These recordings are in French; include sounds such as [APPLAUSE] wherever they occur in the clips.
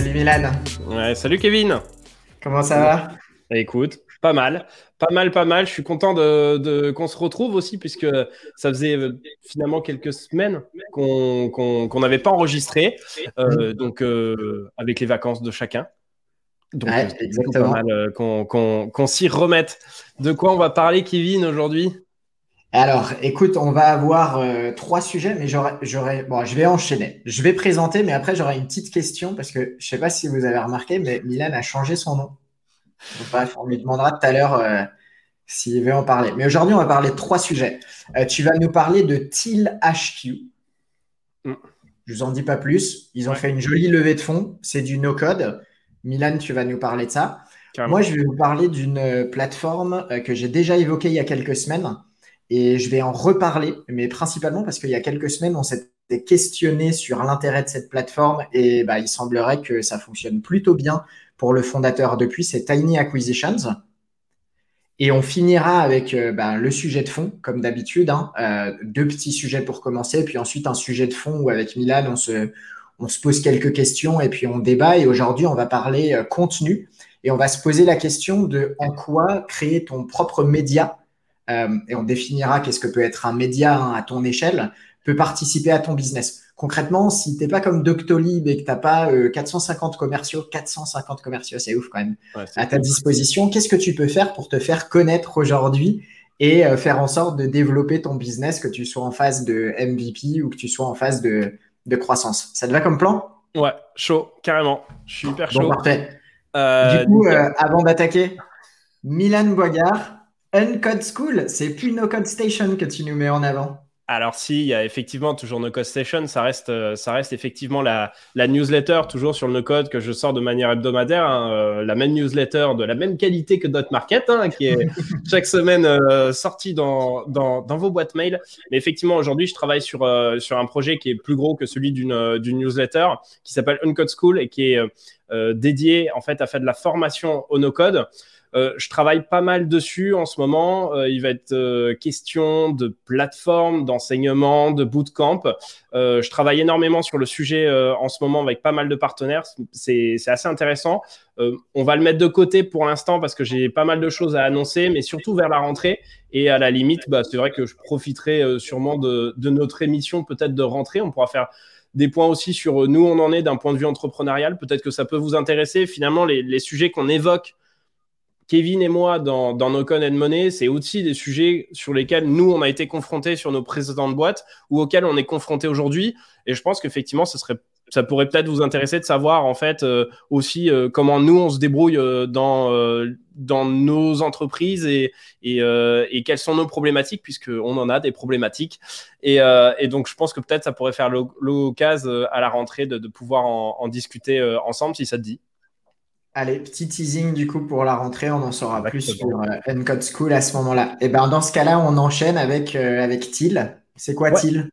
salut Milan. Ouais, salut Kevin. Comment ça va? Bah, Écoute, pas mal, pas mal, pas mal. Je suis content de, qu'on se retrouve aussi puisque ça faisait euh, finalement quelques semaines qu'on n'avait pas enregistré, euh, donc euh, avec les vacances de chacun. Donc, exactement. pas mal qu'on s'y remette. De quoi on va parler, Kevin, aujourd'hui? Alors, écoute, on va avoir euh, trois sujets, mais j'aurais, bon, je vais enchaîner. Je vais présenter, mais après j'aurai une petite question parce que je sais pas si vous avez remarqué, mais Milan a changé son nom. bref, on lui demandera tout à l'heure euh, s'il veut en parler. Mais aujourd'hui, on va parler de trois sujets. Euh, tu vas nous parler de Teal HQ. Mm. Je vous en dis pas plus. Ils ont fait une jolie levée de fonds. C'est du no-code. Milan, tu vas nous parler de ça. Moi, je vais vous parler d'une plateforme que j'ai déjà évoquée il y a quelques semaines et je vais en reparler, mais principalement parce qu'il y a quelques semaines, on s'était questionné sur l'intérêt de cette plateforme et bah, il semblerait que ça fonctionne plutôt bien pour le fondateur depuis, c'est Tiny Acquisitions. Et on finira avec euh, bah, le sujet de fond, comme d'habitude. Hein. Euh, deux petits sujets pour commencer, puis ensuite un sujet de fond où avec Milan, on se, on se pose quelques questions et puis on débat. Et aujourd'hui, on va parler euh, contenu et on va se poser la question de en quoi créer ton propre média et on définira qu'est-ce que peut être un média hein, à ton échelle, peut participer à ton business. Concrètement, si tu n'es pas comme Doctolib et que tu n'as pas 450 euh, commerciaux, 450 commerciaux, c'est ouf quand même, à ta disposition, qu'est-ce que tu peux faire pour te faire connaître aujourd'hui et euh, faire en sorte de développer ton business, que tu sois en phase de MVP ou que tu sois en phase de, croissance? Ça te va comme plan? Ouais, chaud, carrément. Je suis hyper chaud. parfait. du coup, avant d'attaquer, Milan Boigard, Uncode School, c'est plus No Code Station que tu nous mets en avant. Alors si, il y a effectivement toujours No Code Station, ça reste, euh, ça reste effectivement la, newsletter toujours sur le No Code que je sors de manière hebdomadaire, hein, euh, la même newsletter de la même qualité que Dot Market, hein, qui est [LAUGHS] chaque semaine euh, sortie dans, dans, vos boîtes mail. Mais effectivement, aujourd'hui, je travaille sur, sur un projet qui est plus gros que celui d'une newsletter, qui s'appelle Uncode School et qui est dédié en fait à faire de la formation au No Code. Euh, je travaille pas mal dessus en ce moment. Euh, il va être euh, question de plateforme, d'enseignement, de bootcamp. je travaille énormément sur le sujet en ce moment avec pas mal de partenaires. C'est assez intéressant. on va le mettre de côté pour l'instant parce que j'ai pas mal de choses à annoncer, mais surtout vers la rentrée. Et à la limite, bah, c'est vrai que je profiterai sûrement de, notre émission peut-être de rentrée. On pourra faire des points aussi sur nous on en est d'un point de vue entrepreneurial. Peut-être que ça peut vous intéresser. Finalement, les sujets qu'on évoque Kevin et moi, dans, dans No and Money, c'est aussi des sujets sur lesquels nous, on a été confrontés sur nos précédentes boîtes ou auxquels on est confronté aujourd'hui. Et je pense qu'effectivement, ça, serait, ça pourrait peut-être vous intéresser de savoir, en fait, euh, aussi euh, comment nous, on se débrouille euh, dans, dans nos entreprises et, et, et, quelles sont nos problématiques, puisqu'on en a des problématiques. Et, et donc, je pense que peut-être ça pourrait faire l'occasion à la rentrée de, de pouvoir en, en discuter ensemble, si ça te dit. Allez, petit teasing du coup pour la rentrée, on en saura plus sur euh, Uncode School à ce moment-là. Et eh ben dans ce cas-là, on enchaîne avec euh, avec Thiel. C'est quoi Thiel?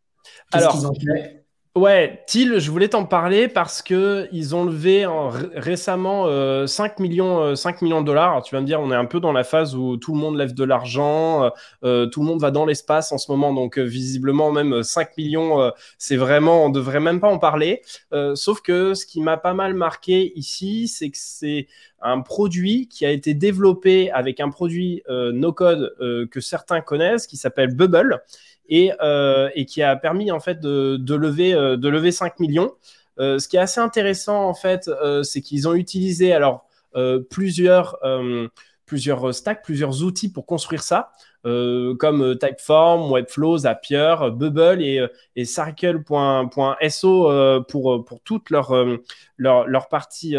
Qu'est-ce qu'ils ont fait? Ouais, Thiel, je voulais t'en parler parce que ils ont levé récemment 5 euh, millions, 5 euh, millions de dollars. tu vas me dire, on est un peu dans la phase où tout le monde lève de l'argent, euh, tout le monde va dans l'espace en ce moment, donc visiblement même 5 millions, c'est vraiment, on devrait même pas en parler. sauf que ce qui m'a pas mal marqué ici, c'est que c'est un produit qui a été développé avec un produit no code que certains connaissent, qui s'appelle Bubble euh, et, qui a permis en fait de, lever, euh, de lever 5 millions. Euh, ce qui est assez intéressant en fait, c'est qu'ils ont utilisé alors plusieurs, plusieurs stacks, plusieurs outils pour construire ça. comme Typeform, Webflow, Zapier, Bubble et, et Circle.so pour, pour toute leur partie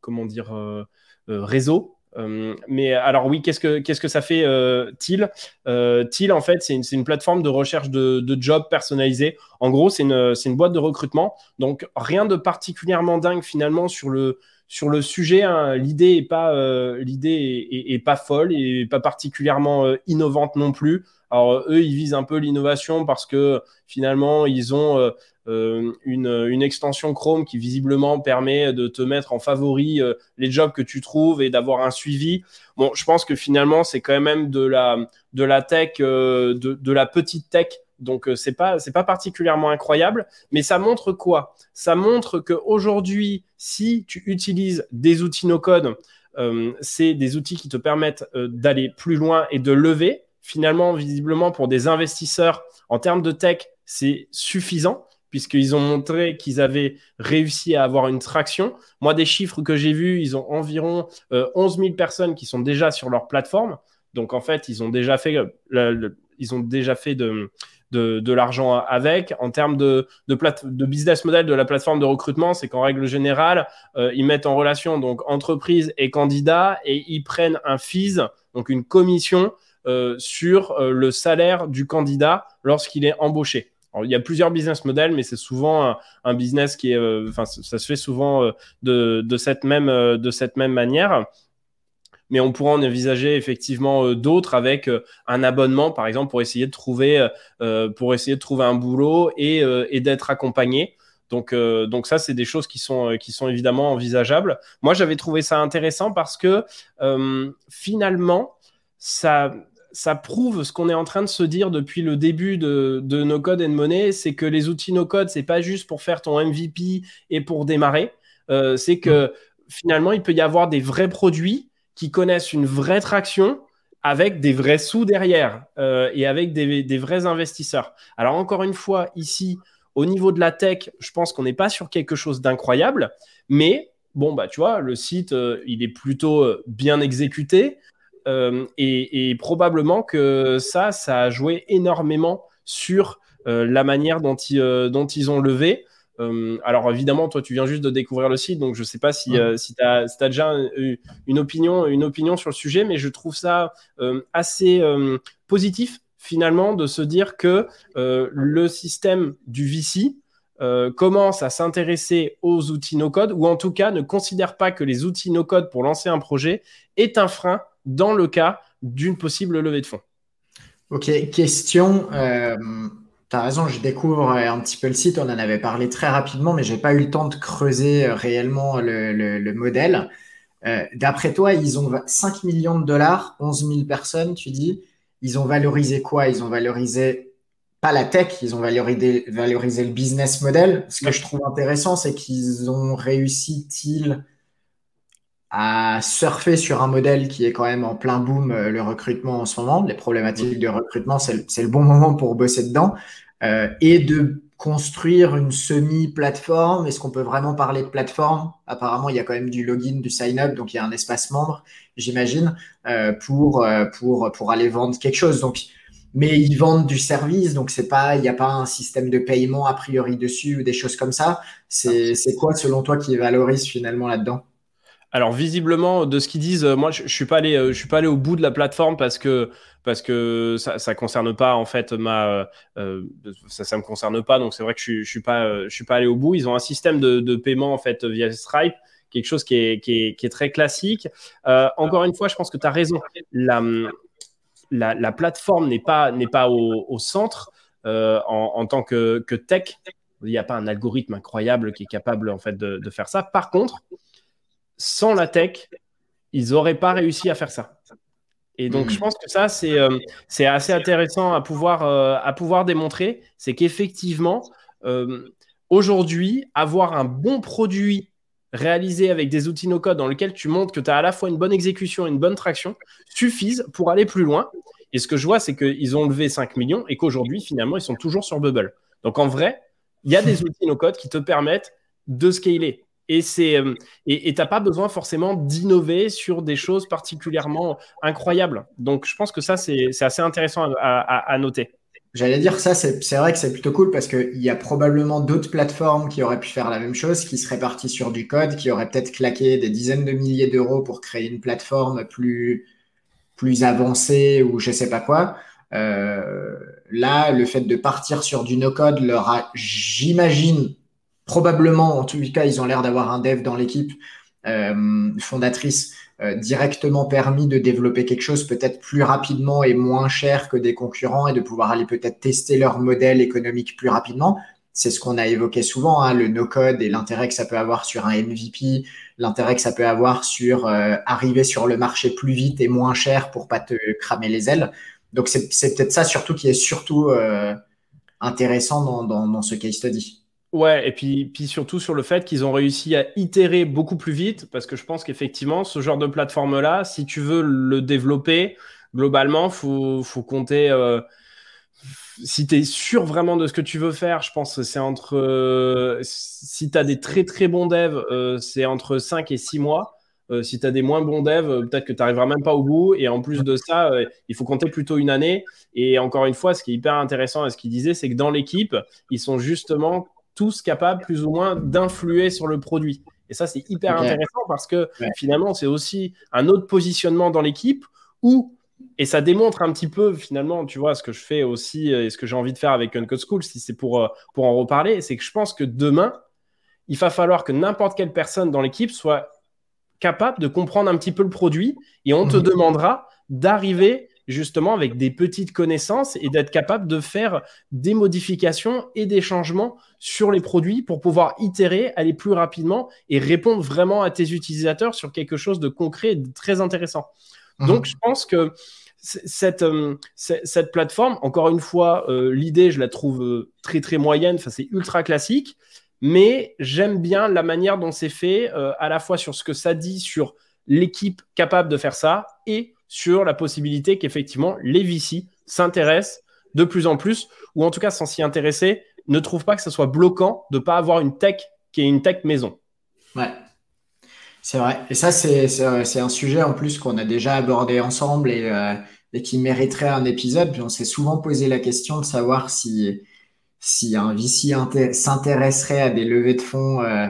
comment dire, réseau. Euh, mais alors oui, qu'est-ce que, qu'est-ce que ça fait euh, Thiel? Euh, en fait, c'est une, une, plateforme de recherche de, de jobs personnalisés. En gros, c'est une, une, boîte de recrutement. Donc, rien de particulièrement dingue finalement sur le, sur le sujet. Hein. L'idée est pas, euh, l'idée est, pas folle et pas particulièrement innovante non plus. Alors, eux, ils visent un peu l'innovation parce que finalement, ils ont une, une, extension Chrome qui visiblement permet de te mettre en favori euh, les jobs que tu trouves et d'avoir un suivi. Bon, je pense que finalement, c'est quand même de la, de la tech, euh, de, de, la petite tech Donc euh, c'est pas c'est pas particulièrement incroyable, mais ça montre quoi? Ça montre que aujourd'hui, si tu utilises des outils no code, euh, c'est des outils qui te permettent euh, d'aller plus loin et de lever. Finalement, visiblement pour des investisseurs en termes de tech, c'est suffisant puisqu'ils ont montré qu'ils avaient réussi à avoir une traction. Moi, des chiffres que j'ai vus, ils ont environ 11 000 personnes qui sont déjà sur leur plateforme. Donc, en fait, ils ont déjà fait, ils ont déjà fait de, de, l'argent avec. En termes de, de, business model de la plateforme de recrutement, c'est qu'en règle générale, euh, ils mettent en relation donc entreprise et candidat et ils prennent un fees, donc une commission euh, sur euh, le salaire du candidat lorsqu'il est embauché. Il y a plusieurs business models, mais c'est souvent un, business qui est, enfin, ça se fait souvent de, cette même, de cette même manière mais on pourra en envisager effectivement euh, d'autres avec euh, un abonnement, par exemple, pour essayer de trouver, euh, pour essayer de trouver un boulot et, d'être accompagné. Donc, donc ça, c'est des choses qui sont, qui sont évidemment envisageables. Moi, j'avais trouvé ça intéressant parce que finalement, ça, ça prouve ce qu'on est en train de se dire depuis le début de, de No Code and Money, c'est que les outils No Code, c'est pas juste pour faire ton MVP et pour démarrer. c'est que finalement, il peut y avoir des vrais produits qui connaissent une vraie traction avec des vrais sous derrière euh, et avec des, vrais investisseurs. Alors encore une fois, ici, au niveau de la tech, je pense qu'on n'est pas sur quelque chose d'incroyable, mais bon, bah tu vois, le site, euh, il est plutôt euh, bien exécuté et, probablement que ça, ça a joué énormément sur la manière dont dont ils ont levé. Euh, alors évidemment, toi, tu viens juste de découvrir le site, donc je ne sais pas si, euh, tu as, déjà une opinion, une opinion sur le sujet, mais je trouve ça euh, assez positif finalement de se dire que le système du VC commence à s'intéresser aux outils no-code, ou en tout cas ne considère pas que les outils no-code pour lancer un projet est un frein dans le cas d'une possible levée de fonds. Ok, question. Tu as raison, je découvre euh, un petit peu le site. On en avait parlé très rapidement, mais j'ai pas eu le temps de creuser euh, réellement le, modèle. Euh, d'après toi, ils ont 5 millions de dollars, 11 000 personnes, tu dis. Ils ont valorisé quoi? Ils ont valorisé pas la tech, ils ont valorisé, valorisé le business model. Ce que je trouve intéressant, c'est qu'ils ont réussi-ils à surfer sur un modèle qui est quand même en plein boom, le recrutement en ce moment. Les problématiques de recrutement, c'est le bon moment pour bosser dedans. Euh, et de construire une semi-plateforme. Est-ce qu'on peut vraiment parler de plateforme? Apparemment, il y a quand même du login, du sign-up, donc il y a un espace membre, j'imagine, euh, pour, euh, pour, pour aller vendre quelque chose. Donc, mais ils vendent du service, donc c'est pas, il n'y a pas un système de paiement a priori dessus ou des choses comme ça. C'est quoi, selon toi, qui valorise finalement là-dedans? Alors visiblement, de ce qu'ils disent, moi je, je suis pas allé, je suis pas allé au bout de la plateforme parce que parce que ça, ça concerne pas en fait ma, euh, ça, me concerne pas. Donc c'est vrai que je, je suis pas, je suis pas allé au bout. Ils ont un système de, paiement en fait via Stripe, quelque chose qui est, qui est, très classique. Euh, encore une fois, je pense que tu as raison. La, la, la plateforme n'est pas, n'est pas au, centre euh, en, en, tant que, que tech. Il n'y a pas un algorithme incroyable qui est capable en fait de faire ça. Par contre, sans la tech, ils n'auraient pas réussi à faire ça. Et donc, je hmm. pense que ça, c'est euh, assez intéressant à pouvoir, euh, à pouvoir démontrer. C'est qu'effectivement, euh, aujourd'hui, avoir un bon produit réalisé avec des outils no-code dans lequel tu montres que tu as à la fois une bonne exécution et une bonne traction suffisent pour aller plus loin. Et ce que je vois, c'est qu'ils ont levé 5 millions et qu'aujourd'hui, finalement, ils sont toujours sur Bubble. Donc, en vrai, il y a des [LAUGHS] outils no-code qui te permettent de scaler. Et c'est euh, et t'as pas besoin forcément d'innover sur des choses particulièrement incroyables. Donc je pense que ça c'est assez intéressant à, noter. J'allais dire ça, c'est vrai que c'est plutôt cool parce qu'il y a probablement d'autres plateformes qui auraient pu faire la même chose, qui seraient parties sur du code, qui auraient peut-être claqué des dizaines de milliers d'euros pour créer une plateforme plus, plus avancée ou je sais pas quoi. Euh, là, le fait de partir sur du no-code leur a, j'imagine, probablement, en tout cas, ils ont l'air d'avoir un dev dans l'équipe euh, fondatrice euh, directement permis de développer quelque chose peut-être plus rapidement et moins cher que des concurrents et de pouvoir aller peut-être tester leur modèle économique plus rapidement. C'est ce qu'on a évoqué souvent, hein, le no-code et l'intérêt que ça peut avoir sur un MVP, l'intérêt que ça peut avoir sur euh, arriver sur le marché plus vite et moins cher pour pas te cramer les ailes. Donc c'est peut-être ça surtout qui est surtout intéressant dans, ce case study. Ouais, et puis, puis surtout sur le fait qu'ils ont réussi à itérer beaucoup plus vite, parce que je pense qu'effectivement, ce genre de plateforme-là, si tu veux le développer, globalement, faut, faut, compter si tu es sûr vraiment de ce que tu veux faire, je pense que c'est entre. Euh, si tu as des très très bons devs, euh, c'est entre 5 et 6 mois. Euh, si tu as des moins bons devs, peut-être que tu n'arriveras même pas au bout. Et en plus de ça, il faut compter plutôt une année. Et encore une fois, ce qui est hyper intéressant à ce qu'il disait, c'est que dans l'équipe, ils sont justement tous capables, plus ou moins, d'influer sur le produit. Et ça, c'est hyper intéressant parce que finalement, c'est aussi un autre positionnement dans l'équipe où et ça démontre un petit peu finalement, tu vois, ce que je fais aussi euh, et ce que j'ai envie de faire avec Uncode School, si c'est pour, euh, pour en reparler, c'est que je pense que demain, il va falloir que n'importe quelle personne dans l'équipe soit capable de comprendre un petit peu le produit et on te mhm. demandera d'arriver justement avec des petites connaissances et d'être capable de faire des modifications et des changements sur les produits pour pouvoir itérer, aller plus rapidement et répondre vraiment à tes utilisateurs sur quelque chose de concret et de très intéressant. Mhm. Donc, je pense que cette, euh, cette plateforme, encore une fois, euh, l'idée, je la trouve euh, très, très moyenne. Enfin, c'est ultra classique. Mais j'aime bien la manière dont c'est fait, à la fois sur ce que ça dit sur l'équipe capable de faire ça et sur la possibilité qu'effectivement les VC s'intéressent de plus en plus, ou en tout cas sans s'y intéresser, ne trouvent pas que ce soit bloquant de ne pas avoir une tech qui est une tech maison. Ouais, c'est vrai. Et ça, c'est un sujet en plus qu'on a déjà abordé ensemble et, euh, et qui mériterait un épisode. Puis on s'est souvent posé la question de savoir si, si un VC s'intéresserait à des levées de fonds euh,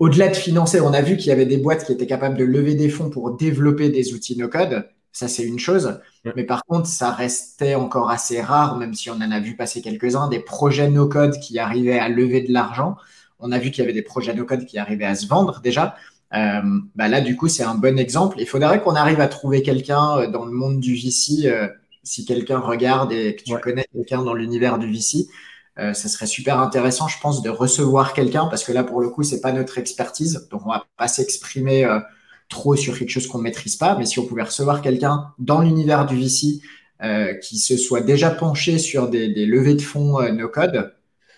au-delà de financer. On a vu qu'il y avait des boîtes qui étaient capables de lever des fonds pour développer des outils no-code. Ça, c'est une chose. Mais par contre, ça restait encore assez rare, même si on en a vu passer quelques-uns, des projets no-code qui arrivaient à lever de l'argent. On a vu qu'il y avait des projets no-code qui arrivaient à se vendre déjà. Euh, bah là, du coup, c'est un bon exemple. Il faudrait qu'on arrive à trouver quelqu'un euh, dans le monde du VC. Euh, si quelqu'un regarde et que tu connais quelqu'un dans l'univers du VC, euh, ça serait super intéressant, je pense, de recevoir quelqu'un parce que là, pour le coup, c'est pas notre expertise, donc on va pas s'exprimer trop sur quelque chose qu'on maîtrise pas. Mais si on pouvait recevoir quelqu'un dans l'univers du VC qui se soit déjà penché sur des, levées de fonds no code,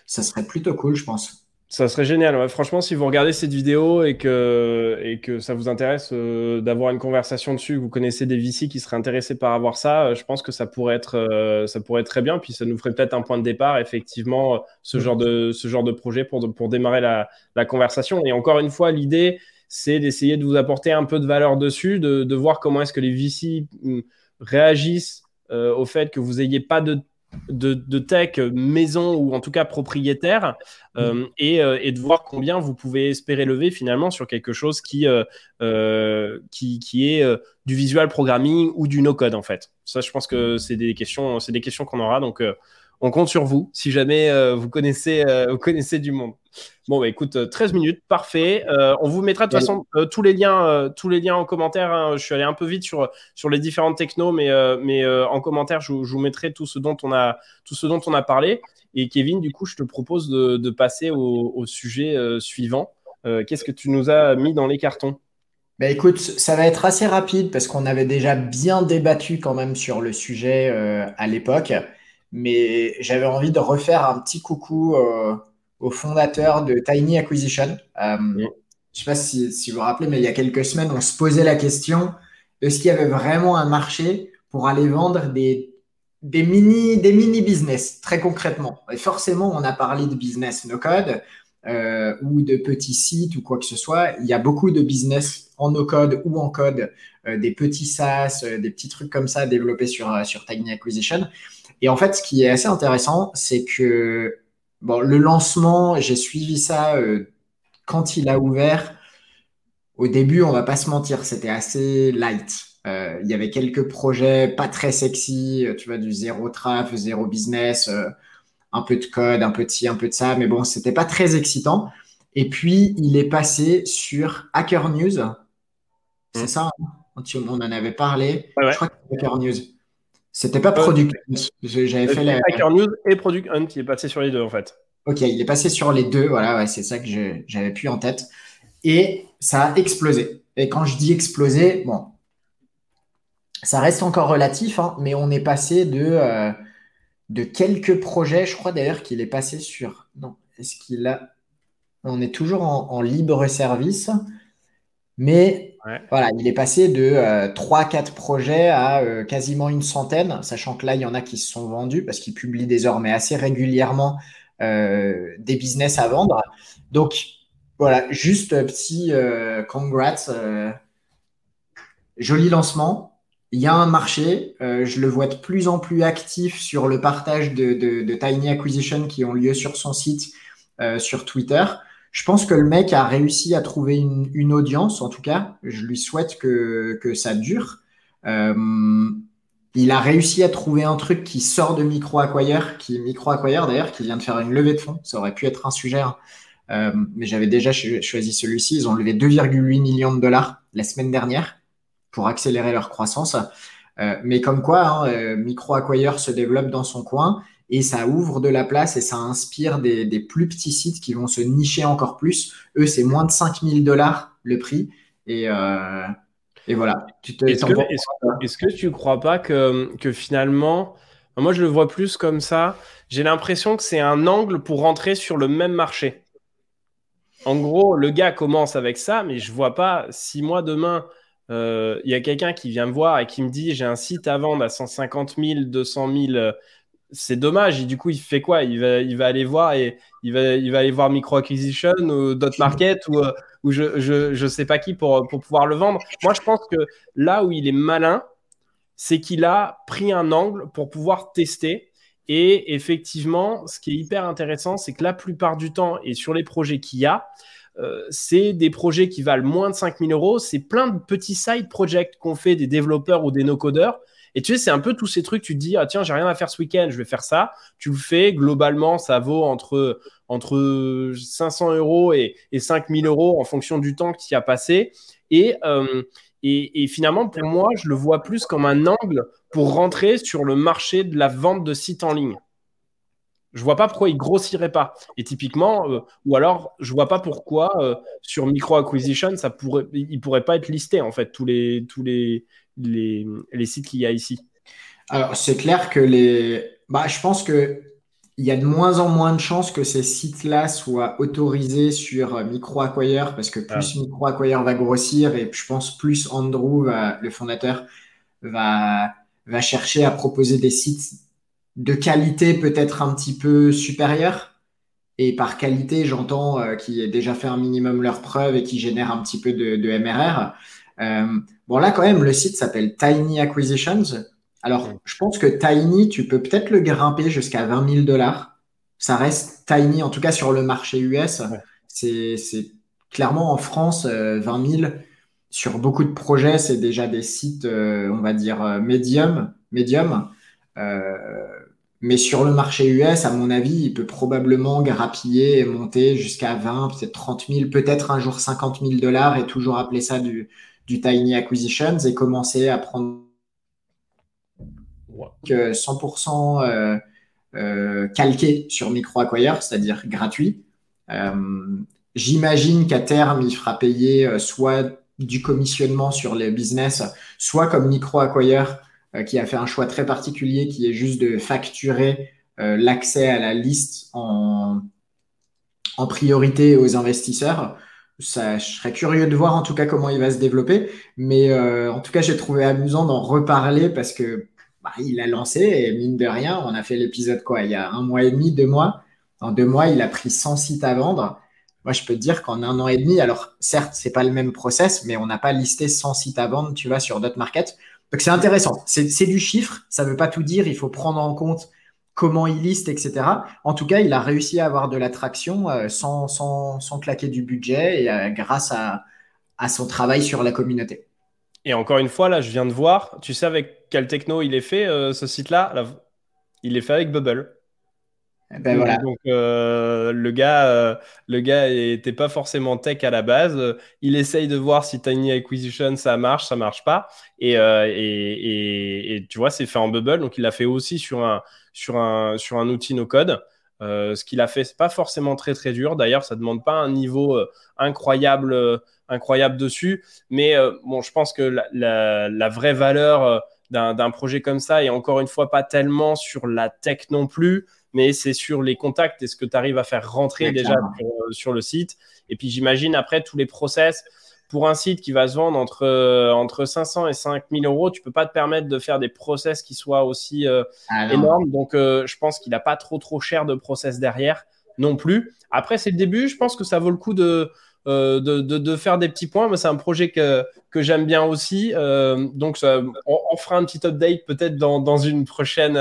ça serait plutôt cool, je pense. Ça serait génial. Franchement, si vous regardez cette vidéo et que, et que ça vous intéresse euh, d'avoir une conversation dessus, que vous connaissez des VC qui seraient intéressés par avoir ça, euh, je pense que ça pourrait être, euh, ça pourrait être très bien. Puis ça nous ferait peut-être un point de départ, effectivement, ce, genre, de, ce genre de projet pour, pour démarrer la, la conversation. Et encore une fois, l'idée, c'est d'essayer de vous apporter un peu de valeur dessus, de, de voir comment est-ce que les VC hum, réagissent au fait que vous n'ayez pas de de, tech maison ou en tout cas propriétaire euh, mm. euh, et, de voir combien vous pouvez espérer lever finalement sur quelque chose qui, euh, qui, qui, est du visual programming ou du no-code en fait. Ça, je pense que c'est des questions, c'est des questions qu'on aura. Donc, on compte sur vous si jamais vous, connaissez, vous connaissez du monde. Bon, bah, écoute, 13 euh, minutes, parfait. Euh, on vous mettra de toute façon euh, tous, les liens, tous les liens en commentaire. Hein. Je suis allé un peu vite sur, sur les différentes technos, mais, mais en commentaire, je, vous mettrai tout ce, dont on a, tout ce dont on a parlé. Et Kevin, du coup, je te propose de, passer au, sujet suivant. Qu'est-ce que tu nous as mis dans les cartons? Bah écoute, ça va être assez rapide parce qu'on avait déjà bien débattu quand même sur le sujet à l'époque, mais j'avais envie de refaire un petit coucou au fondateur de Tiny Acquisition. Euh, je ne sais pas si, vous vous rappelez, mais il y a quelques semaines, on se posait la question est-ce qu'il y avait vraiment un marché pour aller vendre des, des, mini, des mini business, très concrètement? Et forcément, on a parlé de business no code euh, ou de petits sites ou quoi que ce soit. Il y a beaucoup de business en no code ou en code, euh, des petits SaaS, des petits trucs comme ça développés sur, sur Tiny Acquisition. Et en fait, ce qui est assez intéressant, c'est que Bon, le lancement, j'ai suivi ça euh, quand il a ouvert. Au début, on va pas se mentir, c'était assez light. Euh, il y avait quelques projets pas très sexy, euh, tu vois, du zéro traf, zéro business, un peu de code, un peu de ci, un peu de ça, mais bon, c'était pas très excitant. Et puis, il est passé sur Hacker News. C'est mmh. ça, hein on en avait parlé. Je crois que Hacker News. C'était pas Product Hunt. J'avais fait la... Hacker News et Product Hunt, il est passé sur les deux en fait. Ok, il est passé sur les deux, voilà, c'est ça que j'avais pu en tête. Et ça a explosé. Et quand je dis explosé, bon, ça reste encore relatif, hein, mais on est passé de, euh, de quelques projets. Je crois d'ailleurs qu'il est passé sur. Non, est-ce qu'il a. On est toujours en, libre service, mais voilà, il est passé de 3-4 projets à quasiment une centaine, sachant que là, il y en a qui se sont vendus parce qu'il publie désormais assez régulièrement des business à vendre. Donc, voilà, juste petit euh, congrats. Euh, joli lancement. Il y a un marché. Euh, je le vois de plus en plus actif sur le partage de, Tiny Acquisition qui ont lieu sur son site, sur Twitter. Je pense que le mec a réussi à trouver une, audience, en tout cas. Je lui souhaite que, que ça dure. il a réussi à trouver un truc qui sort de Micro Acquire, qui Micro Acquire d'ailleurs, qui vient de faire une levée de fonds. Ça aurait pu être un sujet. Hein. Euh, mais j'avais déjà choisi celui-ci. Ils ont levé 2,8 millions de dollars la semaine dernière pour accélérer leur croissance. Euh, mais comme quoi, hein, euh, Micro Acquire se développe dans son coin et ça ouvre de la place et ça inspire des, plus petits sites qui vont se nicher encore plus. Eux, c'est moins de 5000 dollars le prix. Et, et voilà. Est-ce que, tu ne crois pas que, que finalement, moi je le vois plus comme ça, j'ai l'impression que c'est un angle pour rentrer sur le même marché. En gros, le gars commence avec ça, mais je vois pas si moi demain, euh, il y a quelqu'un qui vient me voir et qui me dit j'ai un site à vendre à 150 000, 200 000, c'est dommage. Et du coup, il fait quoi? Il va, il va aller voir et il va, il va aller voir Micro Acquisition ou Dot Market ou, euh, ou je, je, je, sais pas qui pour, pour pouvoir le vendre. Moi, je pense que là où il est malin, c'est qu'il a pris un angle pour pouvoir tester et effectivement, ce qui est hyper intéressant, c'est que la plupart du temps, et sur les projets qu'il y a, euh, c'est des projets qui valent moins de 5000 euros. C'est plein de petits side projects qu'on fait des développeurs ou des no-codeurs. Et tu sais, c'est un peu tous ces trucs, tu dis, ah tiens, j'ai rien à faire ce week-end, je vais faire ça. Tu le fais, globalement, ça vaut entre, entre 500 euros et, et 5000 euros en fonction du temps que tu as passé. Et, euh, et, finalement, pour moi, je le vois plus comme un angle pour rentrer sur le marché de la vente de sites en ligne. Je vois pas pourquoi il grossirait pas. Et typiquement, euh, ou alors, je vois pas pourquoi euh, sur Micro Acquisition, ça pourrait, il pourrait pas être listé en fait tous les les, les sites qu'il y a ici. Alors c'est clair que les, bah, je pense que il y a de moins en moins de chances que ces sites-là soient autorisés sur euh, MicroAcquire parce que plus ah. MicroAcquire va grossir et je pense plus Andrew, le fondateur, va, va chercher à proposer des sites de qualité peut-être un petit peu supérieure. Et par qualité, j'entends euh, qui aient déjà fait un minimum leur preuve et qui génèrent un petit peu de, de MRR. Euh, bon, là, quand même, le site s'appelle Tiny Acquisitions. Alors, je pense que Tiny, tu peux peut-être le grimper jusqu'à 20 000 dollars. Ça reste Tiny, en tout cas sur le marché US. C'est clairement en France, 20 euh, 000. Sur beaucoup de projets, c'est déjà des sites, euh, on va dire, euh, médium. médium. mais sur le marché US, à mon avis, il peut probablement grappiller et monter jusqu'à 20, peut-être 30 000, peut-être un jour 50 000 dollars et toujours appeler ça du, du Tiny Acquisitions et commencer à prendre 100% euh, euh, calqué sur MicroAcquire, c'est-à-dire gratuit. Euh, j'imagine qu'à terme, il fera payer soit du commissionnement sur les business, soit comme MicroAcquire, qui a fait un choix très particulier qui est juste de facturer l'accès à la liste en, en priorité aux investisseurs. Ça, je serais curieux de voir en tout cas comment il va se développer, mais en tout cas j'ai trouvé amusant d'en reparler parce que bah, il a lancé et mine de rien, on a fait l'épisode quoi Il y a un mois et demi, deux mois. En deux mois, il a pris 100 sites à vendre. Moi, je peux te dire qu'en un an et demi, alors certes, c'est pas le même process, mais on n'a pas listé 100 sites à vendre, tu vois, sur d'autres markets. Donc c'est intéressant. C'est du chiffre, ça veut pas tout dire. Il faut prendre en compte comment il liste, etc. En tout cas, il a réussi à avoir de l'attraction euh, sans, sans, sans, claquer du budget et euh, grâce à, à son travail sur la communauté. Et encore une fois, là, je viens de voir, tu sais avec quel techno il est fait, euh, ce site-là? Il est fait avec Bubble. Eh ben. Donc euh, le gars, euh, le gars était pas forcément tech à la base. Il essaye de voir si Tiny Acquisition ça marche, ça marche pas. Et, et, tu vois, c'est fait en Bubble, donc il l'a fait aussi sur un sur un sur un outil no code. ce qu'il a fait, c'est pas forcément très très dur. D'ailleurs, ça demande pas un niveau incroyable incroyable dessus. Mais euh, bon, je pense que la, vraie valeur euh, d'un projet comme ça. Et encore une fois, pas tellement sur la tech non plus, mais c'est sur les contacts et ce que tu arrives à faire rentrer déjà sur, le site. Et puis j'imagine après tous les process pour un site qui va se vendre entre, euh, entre 500 et 5000 euros, tu peux pas te permettre de faire des process qui soient aussi euh, ah énormes. Donc, euh, je pense qu'il n'a pas trop, trop cher de process derrière non plus. Après, c'est le début. Je pense que ça vaut le coup de, de, de, faire des petits points. Mais c'est un projet que, que j'aime bien aussi. donc, on, fera un petit update peut-être dans, dans, une prochaine,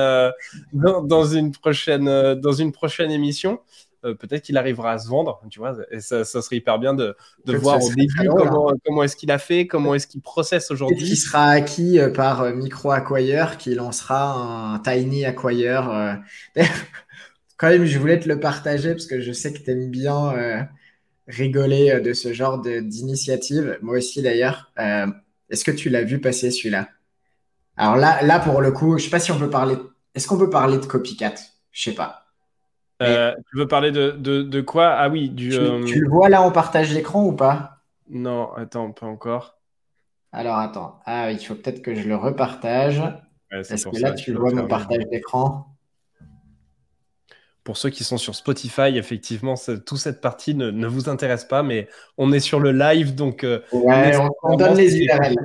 dans, dans, une prochaine, dans une prochaine émission. Euh, peut-être qu'il arrivera à se vendre, tu vois, et ça, serait hyper bien de, voir au début comment, comment est-ce qu'il a fait, comment est-ce qu'il processe aujourd'hui. Qui sera acquis euh, par euh, Micro Acquire, qui lancera un Tiny Acquire. [LAUGHS] Quand même, je voulais te le partager parce que je sais que tu aimes bien rigoler de ce genre d'initiative. Moi aussi, d'ailleurs. Est-ce que tu l'as vu passer celui-là? Alors là, là, pour le coup, je sais pas si on peut parler. Est-ce qu'on peut parler de copycat? Je sais pas. Euh, tu veux parler de, de, quoi? Ah oui, du. Euh, tu, le vois là en partage d'écran ou pas? Non, attends, pas encore. Alors attends. Ah, il faut peut-être que je le repartage. Est-ce que là, tu vois mon partage d'écran pour ceux qui sont sur Spotify, effectivement, toute cette partie ne, vous intéresse pas, mais on est sur le live, donc. Euh, ouais, on, donne les URL.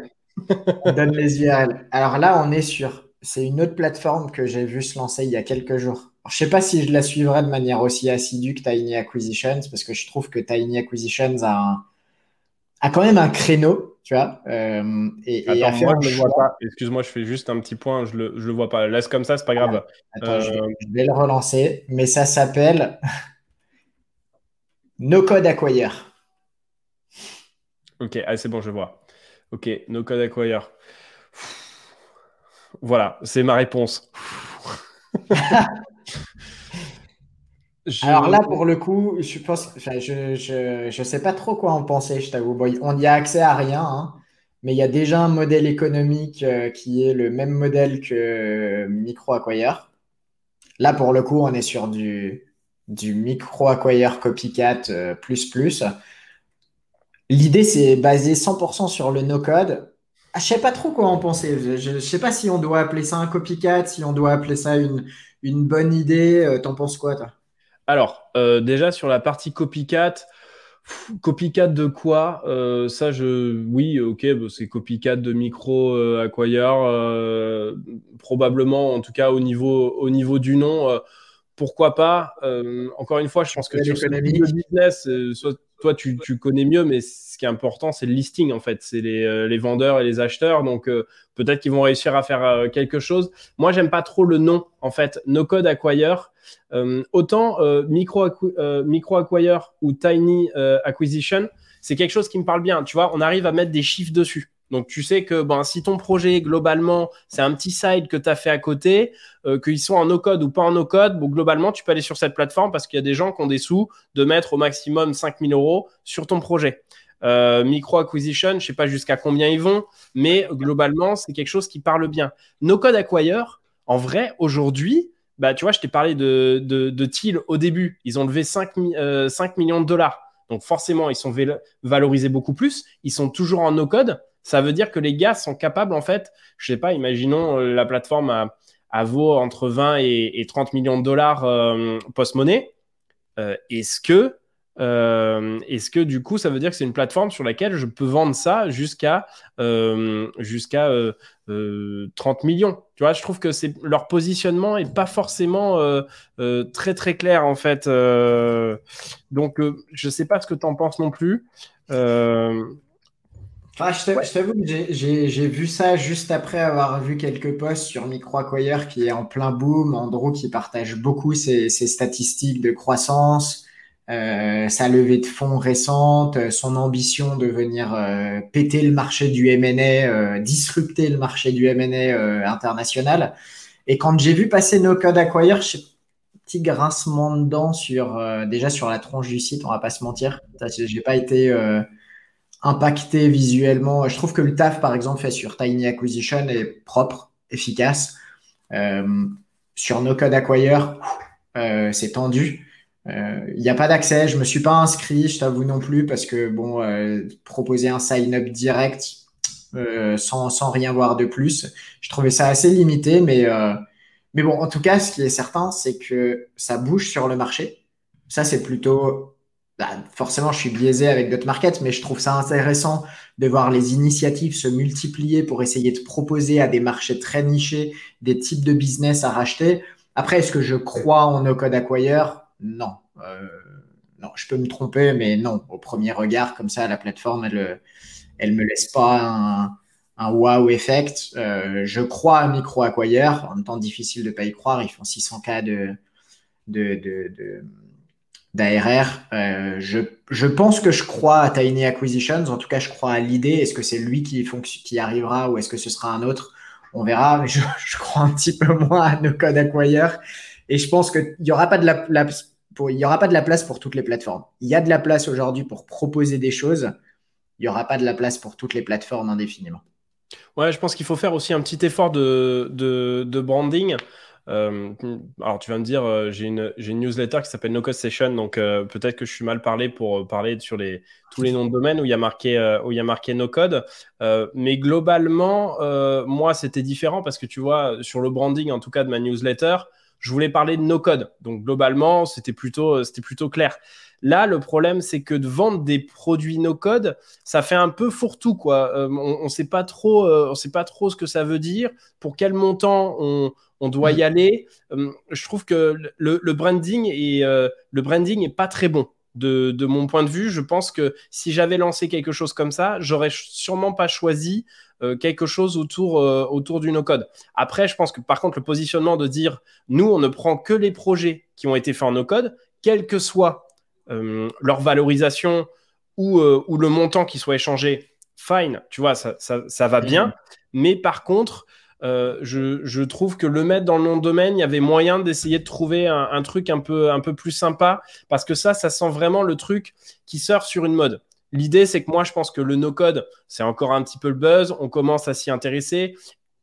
on donne les URL. Alors là, on est sur. C'est une autre plateforme que j'ai vu se lancer il y a quelques jours je sais pas si je la suivrai de manière aussi assidue que Tiny Acquisitions, parce que je trouve que Tiny Acquisitions a, a quand même un créneau, tu vois. Euh, et, Attends, moi, je le vois pas. Excuse-moi, je fais juste un petit point, je le, je le vois pas. Laisse comme ça, c'est pas grave. Attends, je, vais, le relancer, mais ça s'appelle [LAUGHS] No Code Acquire. Ok, ah, c'est bon, je vois. Ok, No Code Acquire. Voilà, c'est ma réponse. [LAUGHS] Alors là, pour le coup, je pense, je, sais pas trop quoi en penser, je t'avoue. on n'y a accès à rien, hein, mais il y a déjà un modèle économique euh, qui est le même modèle que Micro Acquire. Là, pour le coup, on est sur du, du Micro Acquire Copycat euh, plus plus. L'idée, c'est basé 100% sur le no-code. Ah, je sais pas trop quoi en penser. Je, ne sais pas si on doit appeler ça un copycat, si on doit appeler ça une, bonne idée. Euh, t'en penses quoi, toi? Alors, euh, déjà sur la partie copycat, copycat de quoi euh, Ça, je, oui, ok, bah, c'est copycat de micro acquire, probablement, en tout cas au niveau, au niveau du nom. pourquoi pas Encore une fois, je pense que sur le business, soit toi, tu, connais mieux, mais ce qui est important, c'est le listing, en fait. C'est les, euh, vendeurs et les acheteurs. Donc, euh, peut-être qu'ils vont réussir à faire euh, quelque chose. Moi, j'aime pas trop le nom, en fait. No Code Acquire. autant micro, micro Acquire ou Tiny Acquisition, c'est quelque chose qui me parle bien. Tu vois, on arrive à mettre des chiffres dessus. Donc, tu sais que ben, si ton projet, globalement, c'est un petit side que tu as fait à côté, euh, qu'ils soient en no-code ou pas en no-code, bon, globalement, tu peux aller sur cette plateforme parce qu'il y a des gens qui ont des sous de mettre au maximum 5000 euros sur ton projet. Euh, micro acquisition, je ne sais pas jusqu'à combien ils vont, mais globalement, c'est quelque chose qui parle bien. No-code acquire, en vrai, aujourd'hui, bah, tu vois, je t'ai parlé de, de, au début. Ils ont levé 5, 5 euh, millions de dollars. Donc forcément, ils sont valorisés beaucoup plus. Ils sont toujours en no-code. Ça veut dire que les gars sont capables, en fait, je sais pas, imaginons euh, la plateforme à, vaut entre 20 et, 30 millions de dollars euh, post-monnaie. Euh, est-ce que est-ce que du coup, ça veut dire que c'est une plateforme sur laquelle je peux vendre ça jusqu'à jusqu'à 30 millions? Tu vois, je trouve que leur positionnement est pas forcément très très clair en fait. donc, je sais pas ce que tu en penses non plus. Ah, je t'avoue que j'ai vu ça juste après avoir vu quelques posts sur MicroAcquire qui est en plein boom. Andrew qui partage beaucoup ses, statistiques de croissance, euh, sa levée de fonds récente, son ambition de venir euh, péter le marché du M&A, euh, disrupter le marché du M&A international. Et quand j'ai vu passer No Code Acquire, j'ai petit grincement dedans sur déjà sur la tronche du site, on va pas se mentir. J'ai pas été impacté visuellement. Je trouve que le taf, par exemple, fait sur Tiny Acquisition est propre, efficace. Euh, sur No Code Acquire, euh, c'est tendu. Il euh, n'y a pas d'accès. Je me suis pas inscrit, je t'avoue non plus, parce que bon, proposer un sign-up direct, sans, sans, rien voir de plus. Je trouvais ça assez limité, mais, mais bon, en tout cas, ce qui est certain, c'est que ça bouge sur le marché. Ça, c'est plutôt bah, forcément, je suis biaisé avec d'autres markets, mais je trouve ça intéressant de voir les initiatives se multiplier pour essayer de proposer à des marchés très nichés des types de business à racheter. Après, est-ce que je crois en no code acquire Non. Euh, non, je peux me tromper, mais non. Au premier regard, comme ça, la plateforme, elle, elle me laisse pas un, wow effect. Euh, je crois à micro acquire. En même temps, difficile de pas y croire. Ils font 600 cas de, de, de, de d'ARR. Euh, je, pense que je crois à Tiny Acquisitions. En tout cas, je crois à l'idée. Est-ce que c'est lui qui, qui arrivera ou est-ce que ce sera un autre? On verra. [LAUGHS] Mais je, crois un petit peu moins à No Code Acquire. Et je pense qu'il n'y aura pas de la, il y aura pas de la place pour toutes les plateformes. Il y a de la place aujourd'hui pour proposer des choses. Il n'y aura pas de la place pour toutes les plateformes indéfiniment. Ouais, je pense qu'il faut faire aussi un petit effort de, de branding. Euh, alors, tu vas me dire, euh, j'ai une, une, newsletter qui s'appelle No Cost Session, donc euh, peut-être que je suis mal parlé pour parler sur les, tous les noms de domaine où il y a marqué, où il y a marqué No Code. mais globalement, moi, c'était différent parce que tu vois, sur le branding, en tout cas de ma newsletter, je voulais parler de No Code. Donc, globalement, c'était plutôt, c'était plutôt clair. Là, le problème, c'est que de vendre des produits no code, ça fait un peu fourre-tout, quoi. on ne sait sait pas trop ce que ça veut dire, pour quel montant on, on doit y mm. aller. Euh, je trouve que le, branding est, euh, le branding est pas très bon. De, mon point de vue, je pense que si j'avais lancé quelque chose comme ça, j'aurais sûrement pas choisi euh, quelque chose autour, autour du no-code. Après, je pense que par contre, le positionnement de dire nous, on ne prend que les projets qui ont été faits en no-code, quelle que soit leur valorisation ou, ou, le montant qui soit échangé, fine, tu vois, ça, ça, va bien. Mm. Mais par contre, euh, je, trouve que le mettre dans le nom de domaine, il y avait moyen d'essayer de trouver un, truc un peu, un peu plus sympa parce que ça, ça sent vraiment le truc qui sort sur une mode. L'idée, c'est que moi, je pense que le no-code, c'est encore un petit peu le buzz. On commence à s'y intéresser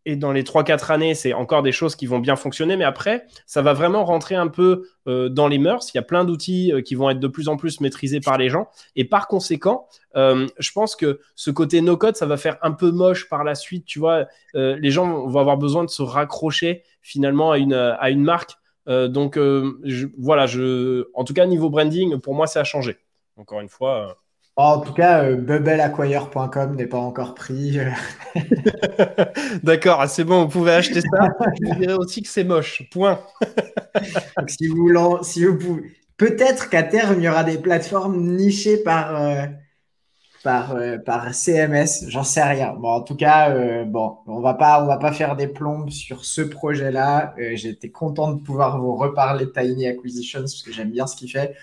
et dans les 3-4 années, c'est encore des choses qui vont bien fonctionner, mais après, ça va vraiment rentrer un peu euh, dans les mœurs. Il y a plein d'outils euh, qui vont être de plus en plus maîtrisés par les gens. Et par conséquent, euh, je pense que ce côté no-code, ça va faire un peu moche par la suite. Tu vois, les gens vont avoir besoin de se raccrocher finalement à une, à une marque. donc voilà, je, en tout cas, niveau branding, pour moi, ça a changé. Encore une fois. En tout cas, euh, bubbleacquire.com n'est pas encore pris. [LAUGHS] D'accord, ah, c'est bon, vous pouvez acheter ça. Je vous dirais aussi que c'est moche. Point. [LAUGHS] si vous, si vous pouvez... Peut-être qu'à terme, il y aura des plateformes nichées par, euh, par, euh, par CMS. J'en sais rien. Bon, en tout cas, bon, on va pas, on va pas faire des plombes sur ce projet-là. J'étais content de pouvoir vous reparler de Tiny Acquisitions parce que j'aime bien ce qu'il fait.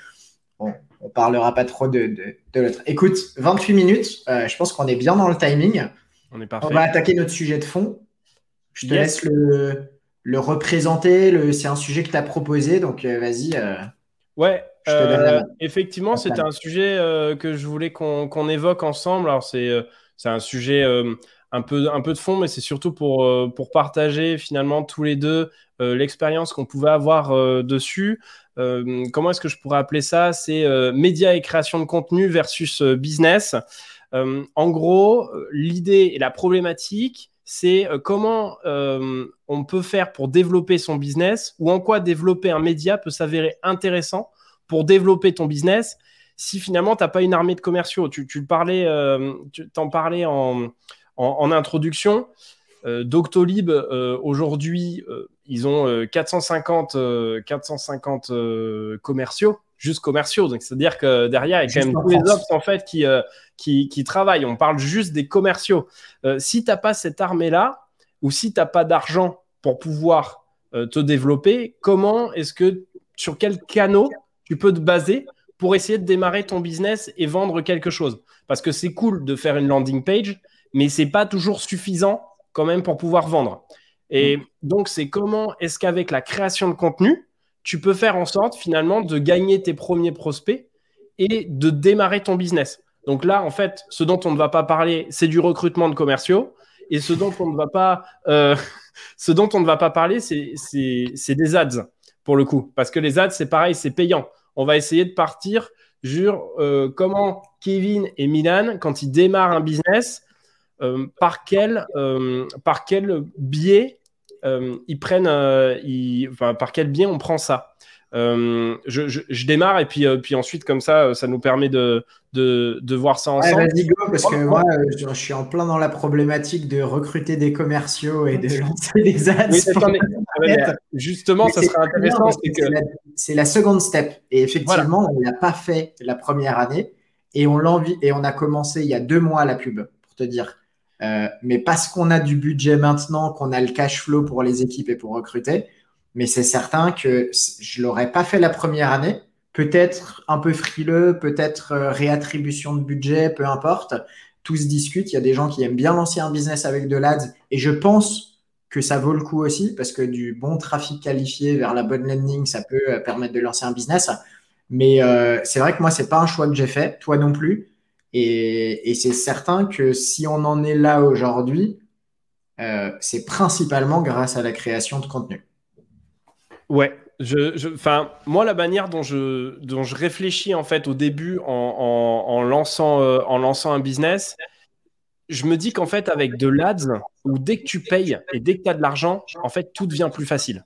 Bon, on parlera pas trop de, l'autre. Écoute, 28 minutes, euh, je pense qu'on est bien dans le timing. On est parfait. On va attaquer notre sujet de fond. Je te laisse le, le représenter. Le, c'est un sujet que tu as proposé, donc euh, vas-y. Euh, ouais, effectivement, c'était un sujet que je voulais qu'on, évoque ensemble. Alors, c'est, c'est un sujet un, peu, un peu de fond, mais c'est surtout pour, pour partager finalement tous les deux l'expérience qu'on pouvait avoir dessus. Euh, comment est-ce que je pourrais appeler ça? C'est euh, média et création de contenu versus euh, business. en gros, l'idée et la problématique, c'est comment on peut faire pour développer son business ou en quoi développer un média peut s'avérer intéressant pour développer ton business si finalement tu n'as pas une armée de commerciaux. Tu, parlais, t'en parlais en introduction. Doctolib, aujourd'hui, ils ont 450, euh, 450 euh, euh, commerciaux, juste commerciaux. Donc, c'est-à-dire que derrière, il y a quand même tous les ops en fait qui, qui, qui, travaillent. On parle juste des commerciaux. si tu n'as pas cette armée-là, ou si tu n'as pas d'argent pour pouvoir te développer, comment est-ce que, sur quel canot tu peux te baser pour essayer de démarrer ton business et vendre quelque chose? Parce que c'est cool de faire une landing page, mais c'est pas toujours suffisant quand même pour pouvoir vendre. Et mm. donc, c'est comment est-ce qu'avec la création de contenu, tu peux faire en sorte finalement de gagner tes premiers prospects et de démarrer ton business. Donc là, en fait, ce dont on ne va pas parler, c'est du recrutement de commerciaux. Et ce dont on ne va pas, euh, [LAUGHS] ce dont on ne va pas parler, c'est des ads pour le coup, parce que les ads, c'est pareil, c'est payant. On va essayer de partir sur euh, comment Kevin et Milan, quand ils démarrent un business, par, quel, par quel biais ils prennent, par quel biais on prend ça? Euh, je, je, démarre et puis, euh, puis ensuite, comme ça, ça nous permet de, de, de voir ça ensemble. vas-y, go, parce que moi, euh, je, suis en plein dans la problématique de recruter des commerciaux et de lancer des ads. justement, ça serait intéressant. C'est la, seconde step. Et effectivement, on ne l'a pas fait la première année et on, et on a commencé il y a deux mois la pub, pour te dire. Mais parce qu'on a du budget maintenant, qu'on a le cash flow pour les équipes et pour recruter, mais c'est certain que je l'aurais pas fait la première année. Peut-être un peu frileux, peut-être euh, réattribution de budget, peu importe. Tout se discute. Il y a des gens qui aiment bien lancer un business avec de l'ADS et je pense que ça vaut le coup aussi parce que du bon trafic qualifié vers la bonne landing, ça peut euh, permettre de lancer un business. Mais euh, c'est vrai que moi, c'est pas un choix que j'ai fait, toi non plus. Et, c'est certain que si on en est là aujourd'hui, euh, c'est principalement grâce à la création de contenu. Ouais, je, je, moi, la manière dont je, dont je réfléchis en fait au début en, en, lançant, euh, en lançant un business, je me dis qu'en fait, avec de l'ADS, où dès que tu payes et dès que tu as de l'argent, en fait, tout devient plus facile.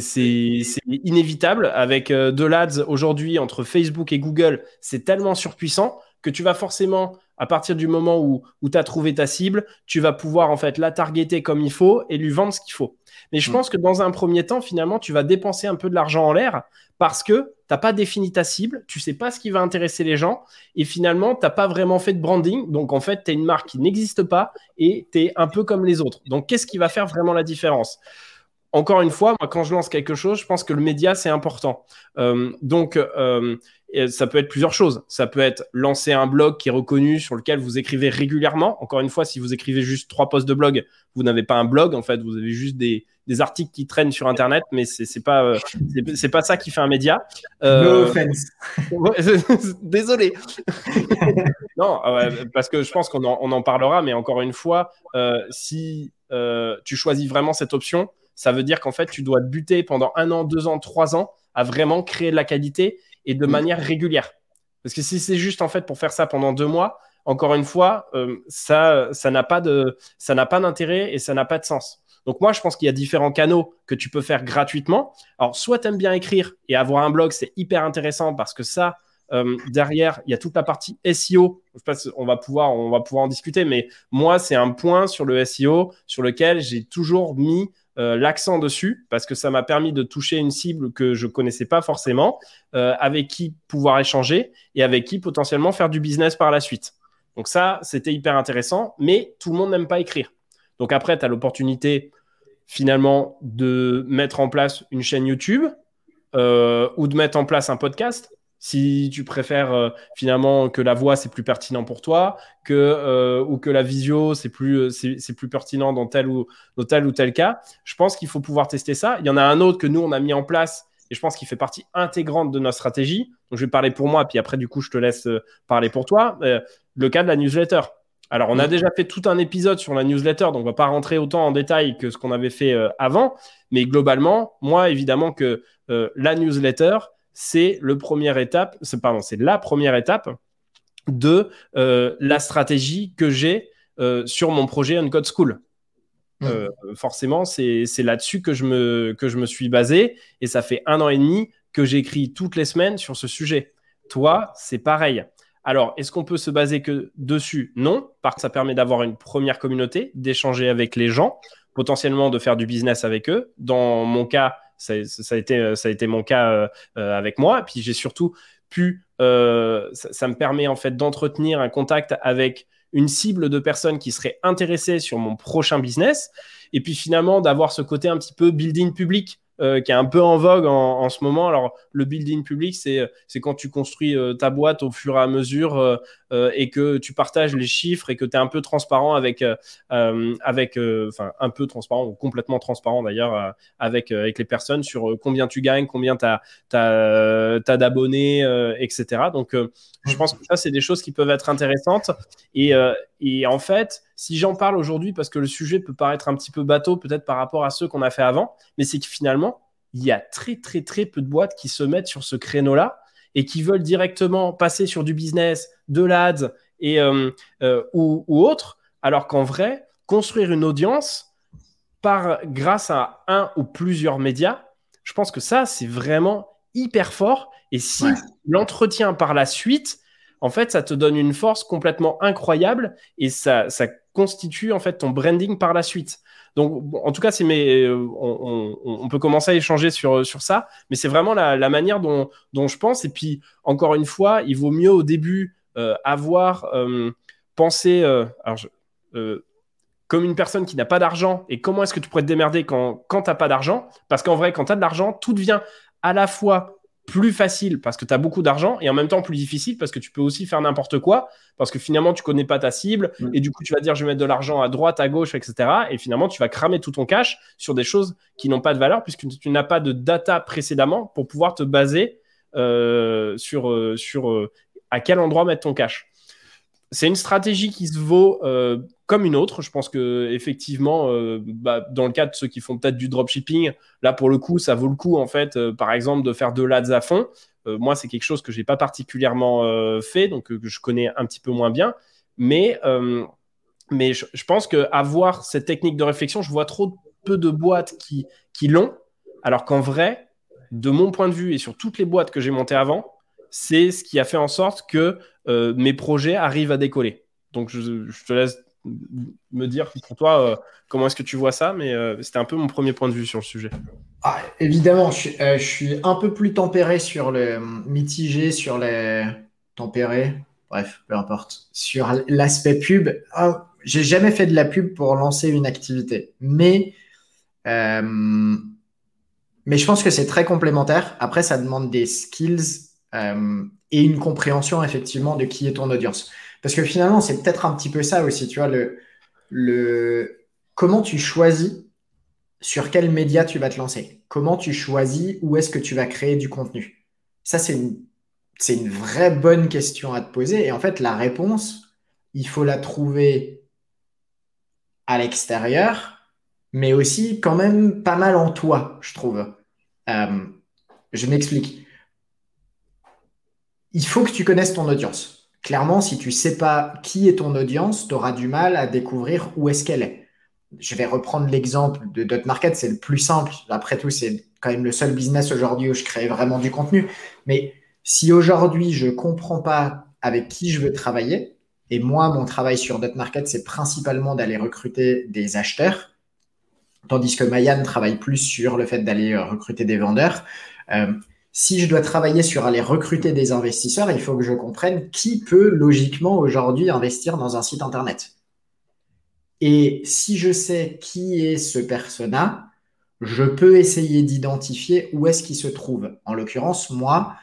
C'est inévitable. Avec euh, de l'ADS aujourd'hui, entre Facebook et Google, c'est tellement surpuissant que tu vas forcément, à partir du moment où, où tu as trouvé ta cible, tu vas pouvoir en fait la targeter comme il faut et lui vendre ce qu'il faut. Mais je mm. pense que dans un premier temps, finalement, tu vas dépenser un peu de l'argent en l'air parce que tu n'as pas défini ta cible, tu sais pas ce qui va intéresser les gens et finalement, tu n'as pas vraiment fait de branding. Donc, en fait, tu es une marque qui n'existe pas et tu es un peu comme les autres. Donc, qu'est-ce qui va faire vraiment la différence? Encore une fois, moi, quand je lance quelque chose, je pense que le média, c'est important. Euh, donc, euh, ça peut être plusieurs choses. Ça peut être lancer un blog qui est reconnu, sur lequel vous écrivez régulièrement. Encore une fois, si vous écrivez juste trois posts de blog, vous n'avez pas un blog. En fait, vous avez juste des, des articles qui traînent sur Internet, mais c'est n'est pas euh, c'est pas ça qui fait un média. No offense. [LAUGHS] désolé. [LAUGHS] non, parce que je pense qu'on en, on en parlera, mais encore une fois, si tu choisis vraiment cette option, ça veut dire qu'en fait, tu dois te buter pendant un an, deux ans, trois ans à vraiment créer de la qualité et de manière régulière. Parce que si c'est juste en fait pour faire ça pendant deux mois, encore une fois, ça, ça n'a pas de, ça n'a pas d'intérêt et ça n'a pas de sens. Donc moi, je pense qu'il y a différents canaux que tu peux faire gratuitement. Alors, soit tu aimes bien écrire et avoir un blog, c'est hyper intéressant parce que ça, euh, derrière, il y a toute la partie SEO. Je sais on va pouvoir, on va pouvoir en discuter, mais moi, c'est un point sur le SEO sur lequel j'ai toujours mis euh, l'accent dessus parce que ça m'a permis de toucher une cible que je connaissais pas forcément, euh, avec qui pouvoir échanger et avec qui potentiellement faire du business par la suite. Donc ça, c'était hyper intéressant, mais tout le monde n'aime pas écrire. Donc après, tu as l'opportunité finalement de mettre en place une chaîne YouTube euh, ou de mettre en place un podcast. Si tu préfères euh, finalement que la voix c'est plus pertinent pour toi, que euh, ou que la visio c'est plus c'est plus pertinent dans tel ou dans tel ou tel cas, je pense qu'il faut pouvoir tester ça. Il y en a un autre que nous on a mis en place et je pense qu'il fait partie intégrante de notre stratégie. Donc je vais parler pour moi, puis après du coup je te laisse parler pour toi. le cas de la newsletter. Alors, on a déjà fait tout un épisode sur la newsletter, donc on va pas rentrer autant en détail que ce qu'on avait fait euh, avant. Mais globalement, moi, évidemment que euh, la newsletter, c'est le première étape, c'est pardon, c'est la première étape de euh, la stratégie que j'ai sur mon projet Uncode School. Mm. forcément, c'est là-dessus que, je me, que je me suis basé et ça fait un an et demi que j'écris toutes les semaines sur ce sujet. Toi, c'est pareil. Alors, est-ce qu'on peut se baser que dessus? Non, parce que ça permet d'avoir une première communauté, d'échanger avec les gens, potentiellement de faire du business avec eux. Dans mon cas, ça, a, été, ça a été mon cas euh, euh, avec moi. Puis, j'ai surtout pu, euh, ça, me permet en fait d'entretenir un contact avec une cible de personnes qui seraient intéressées sur mon prochain business. Et puis finalement, d'avoir ce côté un petit peu building public euh, qui est un peu en vogue en, ce moment. Alors, le building public, c'est, quand tu construis euh, ta boîte au fur et à mesure euh, et que tu partages les chiffres et que tu es un peu transparent avec, avec enfin, un peu transparent ou complètement transparent d'ailleurs avec, avec les personnes sur combien tu gagnes, combien tu as, d'abonnés, etc. Donc, je pense que ça, c'est des choses qui peuvent être intéressantes. Et, et en fait, si j'en parle aujourd'hui, parce que le sujet peut paraître un petit peu bateau, peut-être par rapport à ceux qu'on a fait avant, mais c'est que finalement, il y a très, très, très peu de boîtes qui se mettent sur ce créneau-là et qui veulent directement passer sur du business, de l'ADS et, ou, ou autre, alors qu'en vrai, construire une audience par, grâce à un ou plusieurs médias, je pense que ça, c'est vraiment hyper fort. Et si l'entretien par la suite, en fait, ça te donne une force complètement incroyable et ça, ça constitue en fait ton branding par la suite. Donc, en tout cas, c'est mes, euh, on, peut commencer à échanger sur, sur ça, mais c'est vraiment la, manière dont, dont, je pense. Et puis, encore une fois, il vaut mieux au début euh, avoir euh, pensé, comme une personne qui n'a pas d'argent et comment est-ce que tu pourrais te démerder quand, quand tu n'as pas d'argent? Parce qu'en vrai, quand tu as de l'argent, tout devient à la fois plus facile parce que tu as beaucoup d'argent et en même temps plus difficile parce que tu peux aussi faire n'importe quoi parce que finalement tu connais pas ta cible mm. et du coup tu vas dire je vais mettre de l'argent à droite, à gauche, etc. Et finalement tu vas cramer tout ton cash sur des choses qui n'ont pas de valeur puisque tu n'as pas de data précédemment pour pouvoir te baser euh, sur, euh, sur euh, à quel endroit mettre ton cash. C'est une stratégie qui se vaut comme une autre. Je pense que effectivement, euh, bah, dans le cas de ceux qui font peut-être du dropshipping, là pour le coup, ça vaut le coup en fait, euh, par exemple, de faire de l'ads à fond. Euh, moi, c'est quelque chose que j'ai pas particulièrement fait, donc que je connais un petit peu moins bien. Mais, mais je, pense que avoir cette technique de réflexion, je vois trop peu de boîtes qui, qui l'ont, alors qu'en vrai, de mon point de vue et sur toutes les boîtes que j'ai montées avant, c'est ce qui a fait en sorte que mes projets arrivent à décoller. Donc, je, te laisse me dire pour toi euh, comment est-ce que tu vois ça, mais euh, c'était un peu mon premier point de vue sur le sujet. Ah, évidemment, euh, je suis, un peu plus tempéré sur le mitigé, sur les tempéré, bref, peu importe, sur l'aspect pub. Ah, j'ai jamais fait de la pub pour lancer une activité, mais mais je pense que c'est très complémentaire. Après, ça demande des skills et une compréhension effectivement de qui est ton audience. Parce que finalement, c'est peut-être un petit peu ça aussi, tu vois, le, le, comment tu choisis sur quel média tu vas te lancer, comment tu choisis où est-ce que tu vas créer du contenu. Ça, c'est une, c'est une vraie bonne question à te poser. Et en fait, la réponse, il faut la trouver à l'extérieur, mais aussi quand même pas mal en toi, je trouve. Euh, je m'explique. Il faut que tu connaisses ton audience clairement, si tu ne sais pas qui est ton audience, tu auras du mal à découvrir où est-ce qu'elle est. Je vais reprendre l'exemple de Dot Market, c'est le plus simple. Après tout, c'est quand même le seul business aujourd'hui où je crée vraiment du contenu. Mais si aujourd'hui, je ne comprends pas avec qui je veux travailler, et moi, mon travail sur Dot Market, c'est principalement d'aller recruter des acheteurs, tandis que Mayan travaille plus sur le fait d'aller recruter des vendeurs. Euh, si je dois travailler sur aller recruter des investisseurs, il faut que je comprenne qui peut logiquement aujourd'hui investir dans un site Internet. Et si je sais qui est ce persona, je peux essayer d'identifier où est-ce qu'il se trouve. En l'occurrence, moi,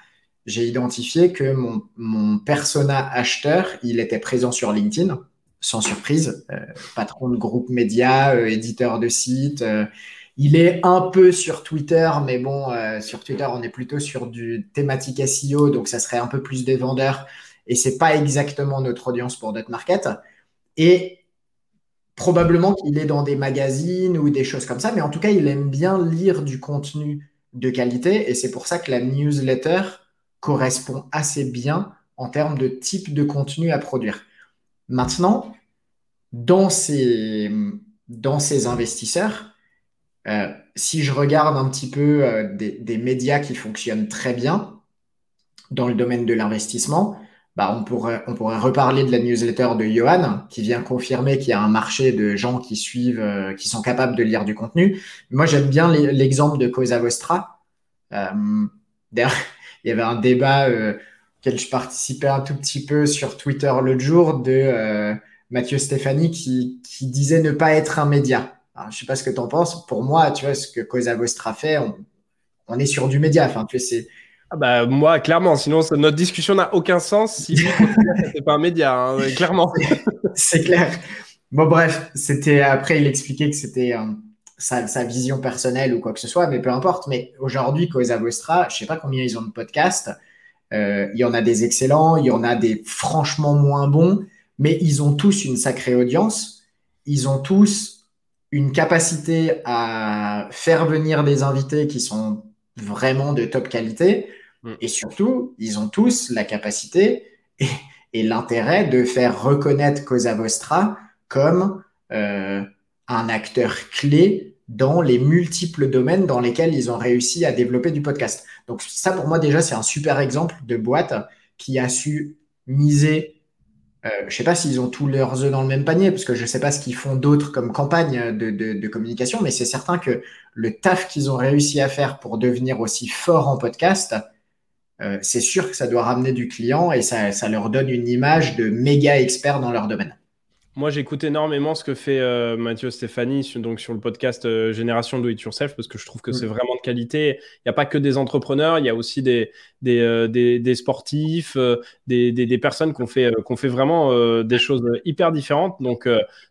j'ai identifié que mon, persona acheteur, il était présent sur LinkedIn, sans surprise, euh, patron de groupe média, euh, éditeur de site. Euh, il est un peu sur Twitter, mais bon, euh, sur Twitter, on est plutôt sur du thématique SEO, donc ça serait un peu plus des vendeurs. Et c'est pas exactement notre audience pour notre market. Et probablement qu'il est dans des magazines ou des choses comme ça, mais en tout cas, il aime bien lire du contenu de qualité. Et c'est pour ça que la newsletter correspond assez bien en termes de type de contenu à produire. Maintenant, dans ces, dans ces investisseurs, euh, si je regarde un petit peu euh, des, médias qui fonctionnent très bien dans le domaine de l'investissement, bah, on, pourrait, on pourrait reparler de la newsletter de Johan qui vient confirmer qu'il y a un marché de gens qui suivent, euh, qui sont capables de lire du contenu. Moi, j'aime bien l'exemple de Cosa Vostra. D'ailleurs, [LAUGHS] il y avait un débat auquel je participais un tout petit peu sur Twitter l'autre jour de Mathieu Stéphanie qui, qui disait ne pas être un média je ne sais pas ce que tu en penses. Pour moi, tu vois, ce que Cosa Vostra fait, on, est sur du média. Enfin, tu sais, ah bah, moi, clairement, sinon notre discussion n'a aucun sens si c'est pas un média, hein, [LAUGHS] clairement. c'est clair. Bon, bref, c'était après, il expliquait que c'était euh, sa, vision personnelle ou quoi que ce soit, mais peu importe. Mais aujourd'hui, Cosa Vostra, je sais pas combien ils ont de podcasts. Euh, il y en a des excellents, il y en a des franchement moins bons, mais ils ont tous une sacrée audience. Ils ont tous une capacité à faire venir des invités qui sont vraiment de top qualité. Mm. Et surtout, ils ont tous la capacité, et, et l'intérêt de faire reconnaître Cosa Vostra comme euh, un acteur clé dans les multiples domaines dans lesquels ils ont réussi à développer du podcast. Donc ça, pour moi, déjà, c'est un super exemple de boîte qui a su miser. Euh, je ne sais pas s'ils ont tous leurs œufs dans le même panier, parce que je ne sais pas ce qu'ils font d'autres comme campagne de, communication, mais c'est certain que le taf qu'ils ont réussi à faire pour devenir aussi fort en podcast, euh, c'est sûr que ça doit ramener du client et ça, ça leur donne une image de méga experts dans leur domaine. Moi, j'écoute énormément ce que fait euh, Mathieu Stéphanie sur, donc sur le podcast euh, Génération Do It Yourself parce que je trouve que c'est mm. vraiment de qualité. Il n'y a pas que des entrepreneurs, il y a aussi des, des, euh, des, sportifs, des, des, personnes qui ont fait, qu'on fait vraiment des choses hyper différentes. Donc,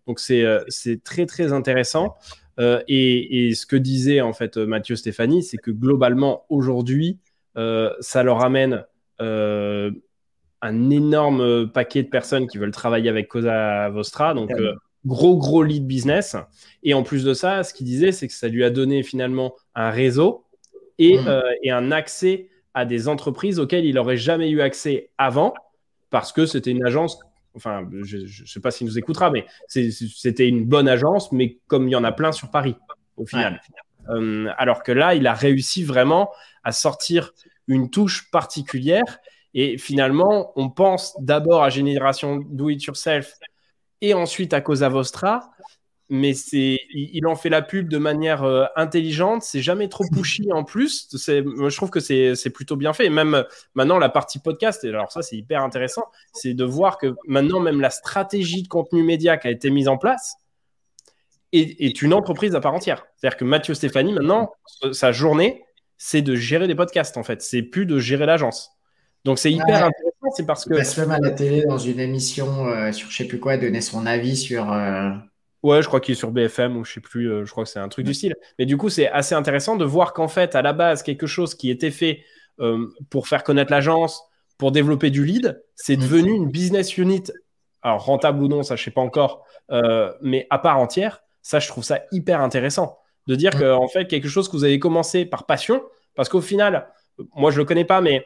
donc c'est, c'est très, très intéressant. Et, et, ce que disait en fait Mathieu Stéphanie, c'est que globalement, aujourd'hui, ça leur amène un énorme euh, paquet de personnes qui veulent travailler avec Cosa Vostra. Donc, euh, gros, gros lead business. Et en plus de ça, ce qu'il disait, c'est que ça lui a donné finalement un réseau et, mmh. euh, et un accès à des entreprises auxquelles il n'aurait jamais eu accès avant parce que c'était une agence enfin, je ne sais pas s'il nous écoutera, mais c'était une bonne agence, mais comme il y en a plein sur Paris, au final. alors que là, il a réussi vraiment à sortir une touche particulière et finalement, on pense d'abord à Génération Do It Yourself et ensuite à Cosa Vostra. Mais c'est, il en fait la pub de manière euh, intelligente. C'est jamais trop pushy en plus. C'est, je trouve que c'est, plutôt bien fait. même maintenant, la partie podcast, et alors ça, c'est hyper intéressant, c'est de voir que maintenant, même la stratégie de contenu média qui a été mise en place est, est une entreprise à part entière. C'est-à-dire que Mathieu Stéphanie, maintenant, sa journée, c'est de gérer des podcasts, en fait. C'est plus de gérer l'agence. Donc c'est hyper intéressant, c'est parce que. Il passe même à la télé dans une émission euh, sur je sais plus quoi, donner son avis sur. Euh, ouais, je crois qu'il est sur BFM ou je sais plus, euh, je crois que c'est un truc du style. Mais du coup, c'est assez intéressant de voir qu'en fait, à la base, quelque chose qui était fait pour faire connaître l'agence, pour développer du lead, c'est mm. devenu une business unit. Alors rentable ou non, ça je sais pas encore, mais à part entière, ça je trouve ça hyper intéressant de dire mm. qu'en fait quelque chose que vous avez commencé par passion, parce qu'au final, moi je le connais pas, mais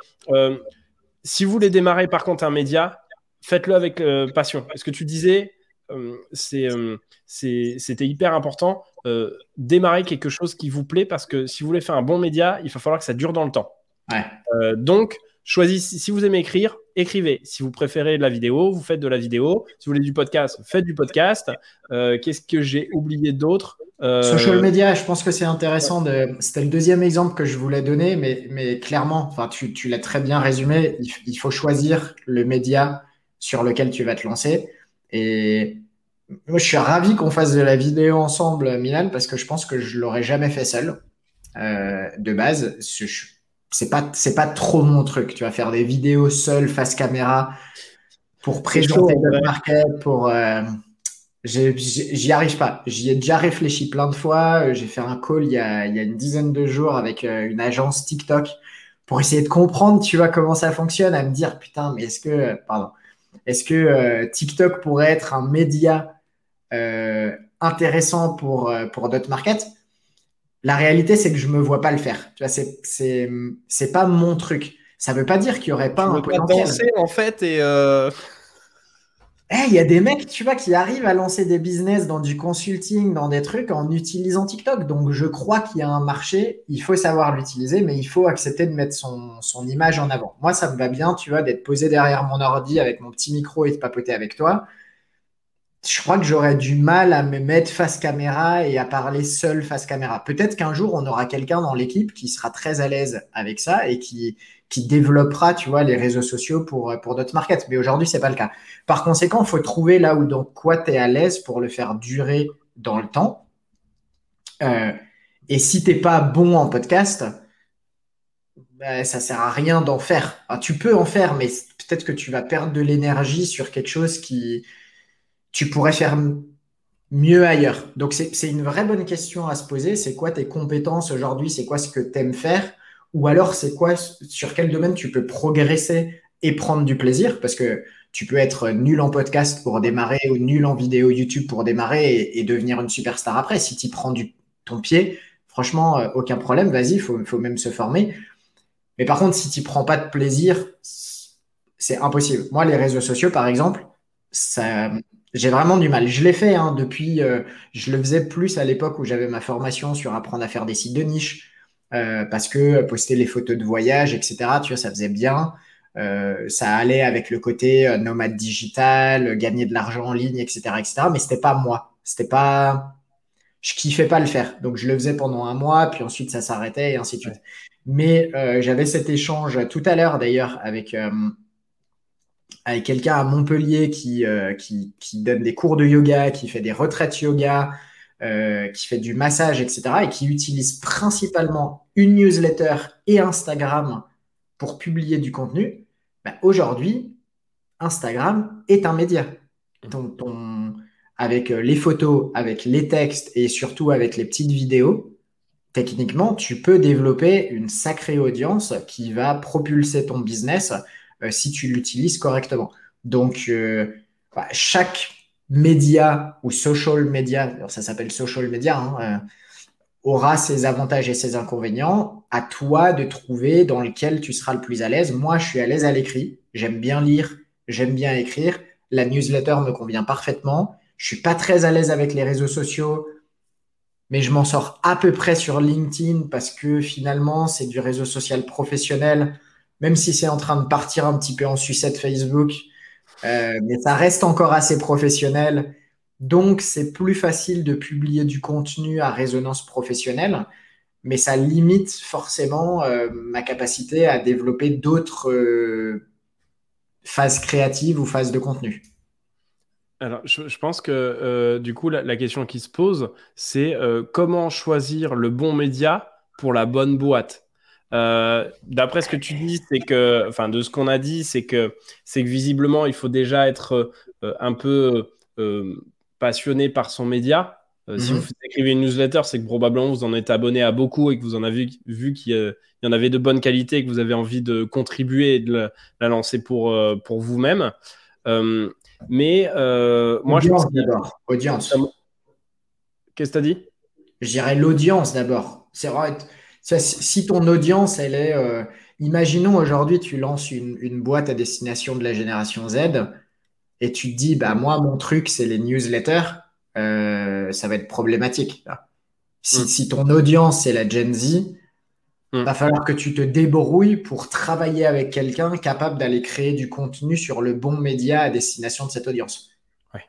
si vous voulez démarrer par contre un média, faites-le avec euh, passion. Ce que tu disais, euh, euh, c'était hyper important. démarrer quelque chose qui vous plaît parce que si vous voulez faire un bon média, il va falloir que ça dure dans le temps. donc, choisissez, si vous aimez écrire, écrivez. Si vous préférez de la vidéo, vous faites de la vidéo. Si vous voulez du podcast, faites du podcast. Qu'est-ce que j'ai oublié d'autre euh, Social media, je pense que c'est intéressant. C'était le deuxième exemple que je voulais donner, mais, mais clairement, tu, tu l'as très bien résumé. Il, faut choisir le média sur lequel tu vas te lancer. Et moi, je suis ravi qu'on fasse de la vidéo ensemble, Milan, parce que je pense que je l'aurais jamais fait seul. Euh, de base, c'est pas c'est pas trop mon truc. Tu vas faire des vidéos seul face caméra pour présenter le market, pour euh, J'y arrive pas. J'y ai déjà réfléchi plein de fois. J'ai fait un call il y, a, il y a une dizaine de jours avec euh, une agence TikTok pour essayer de comprendre, tu vois, comment ça fonctionne, à me dire, putain, mais est-ce que, pardon, est-ce que euh, TikTok pourrait être un média euh, intéressant pour, pour d'autres markets? La réalité, c'est que je me vois pas le faire. Tu vois, c'est, c'est, c'est pas mon truc. Ça veut pas dire qu'il y aurait pas un potentiel. Danser, en fait, et eh, il y a des mecs, tu vois, qui arrivent à lancer des business dans du consulting, dans des trucs en utilisant TikTok. Donc, je crois qu'il y a un marché. Il faut savoir l'utiliser, mais il faut accepter de mettre son, son, image en avant. Moi, ça me va bien, tu vois, d'être posé derrière mon ordi avec mon petit micro et de papoter avec toi. Je crois que j'aurais du mal à me mettre face caméra et à parler seul face caméra. Peut-être qu'un jour, on aura quelqu'un dans l'équipe qui sera très à l'aise avec ça et qui, qui développera, tu vois, les réseaux sociaux pour, pour d'autres markets. Mais aujourd'hui, c'est pas le cas. Par conséquent, il faut trouver là où, dans quoi tu es à l'aise pour le faire durer dans le temps. Euh, et si t'es pas bon en podcast, ben, ça sert à rien d'en faire. tu peux en faire, mais peut-être que tu vas perdre de l'énergie sur quelque chose qui tu pourrais faire mieux ailleurs. Donc, c'est une vraie bonne question à se poser. C'est quoi tes compétences aujourd'hui? C'est quoi ce que tu aimes faire? Ou alors, c'est quoi, sur quel domaine tu peux progresser et prendre du plaisir? Parce que tu peux être nul en podcast pour démarrer ou nul en vidéo YouTube pour démarrer et, devenir une superstar après. Si tu prends ton pied, franchement, euh, aucun problème, vas-y, il faut, faut, même se former. Mais par contre, si tu prends pas de plaisir, c'est impossible. Moi, les réseaux sociaux, par exemple, ça, j'ai vraiment du mal. Je l'ai fait hein, depuis, euh, je le faisais plus à l'époque où j'avais ma formation sur apprendre à faire des sites de niche, euh, parce que poster les photos de voyage, etc., tu vois, ça faisait bien. Euh, ça allait avec le côté nomade digital, gagner de l'argent en ligne, etc., etc. Mais c'était pas moi. C'était pas, je kiffais pas le faire. Donc je le faisais pendant un mois, puis ensuite ça s'arrêtait et ainsi de suite. Mais j'avais cet échange tout à l'heure d'ailleurs avec avec quelqu'un à Montpellier qui, euh, qui, qui, donne des cours de yoga, qui fait des retraites yoga, euh, qui fait du massage, etc. et qui utilise principalement une newsletter et Instagram pour publier du contenu, bah, aujourd'hui, Instagram est un média. Avec euh, les photos, avec les textes et surtout avec les petites vidéos, techniquement, tu peux développer une sacrée audience qui va propulser ton business si tu l'utilises correctement. Donc, euh, bah, chaque média ou social media, ça s'appelle social media, hein, euh, aura ses avantages et ses inconvénients. À toi de trouver dans lequel tu seras le plus à l'aise. Moi, je suis à l'aise à l'écrit. J'aime bien lire, j'aime bien écrire. La newsletter me convient parfaitement. Je suis pas très à l'aise avec les réseaux sociaux, mais je m'en sors à peu près sur LinkedIn parce que finalement, c'est du réseau social professionnel même si c'est en train de partir un petit peu en sucette Facebook, euh, mais ça reste encore assez professionnel. Donc, c'est plus facile de publier du contenu à résonance professionnelle, mais ça limite forcément euh, ma capacité à développer d'autres euh, phases créatives ou phases de contenu. Alors, je, pense que du coup, la, question qui se pose, c'est comment choisir le bon média pour la bonne boîte? Euh, d'après ce que tu dis, c'est que, enfin, de ce qu'on a dit, c'est que, c'est que visiblement, il faut déjà être euh, un peu euh, passionné par son média. Si mhm. vous écrivez une newsletter, c'est que probablement vous en êtes abonné à beaucoup et que vous en avez vu qu'il y en avait de bonne qualité et que vous avez envie de contribuer et de la, lancer pour, pour vous-même. mais moi, je pense d'abord, audience. Qu'est-ce que tu as dit? Je dirais l'audience d'abord. C'est vrai si ton audience, elle est. Euh, imaginons aujourd'hui, tu lances une, boîte à destination de la génération Z et tu te dis, bah, moi, mon truc, c'est les newsletters, euh, ça va être problématique. Si, mm. si, ton audience, c'est la Gen Z, il mm. va falloir que tu te débrouilles pour travailler avec quelqu'un capable d'aller créer du contenu sur le bon média à destination de cette audience. Ouais.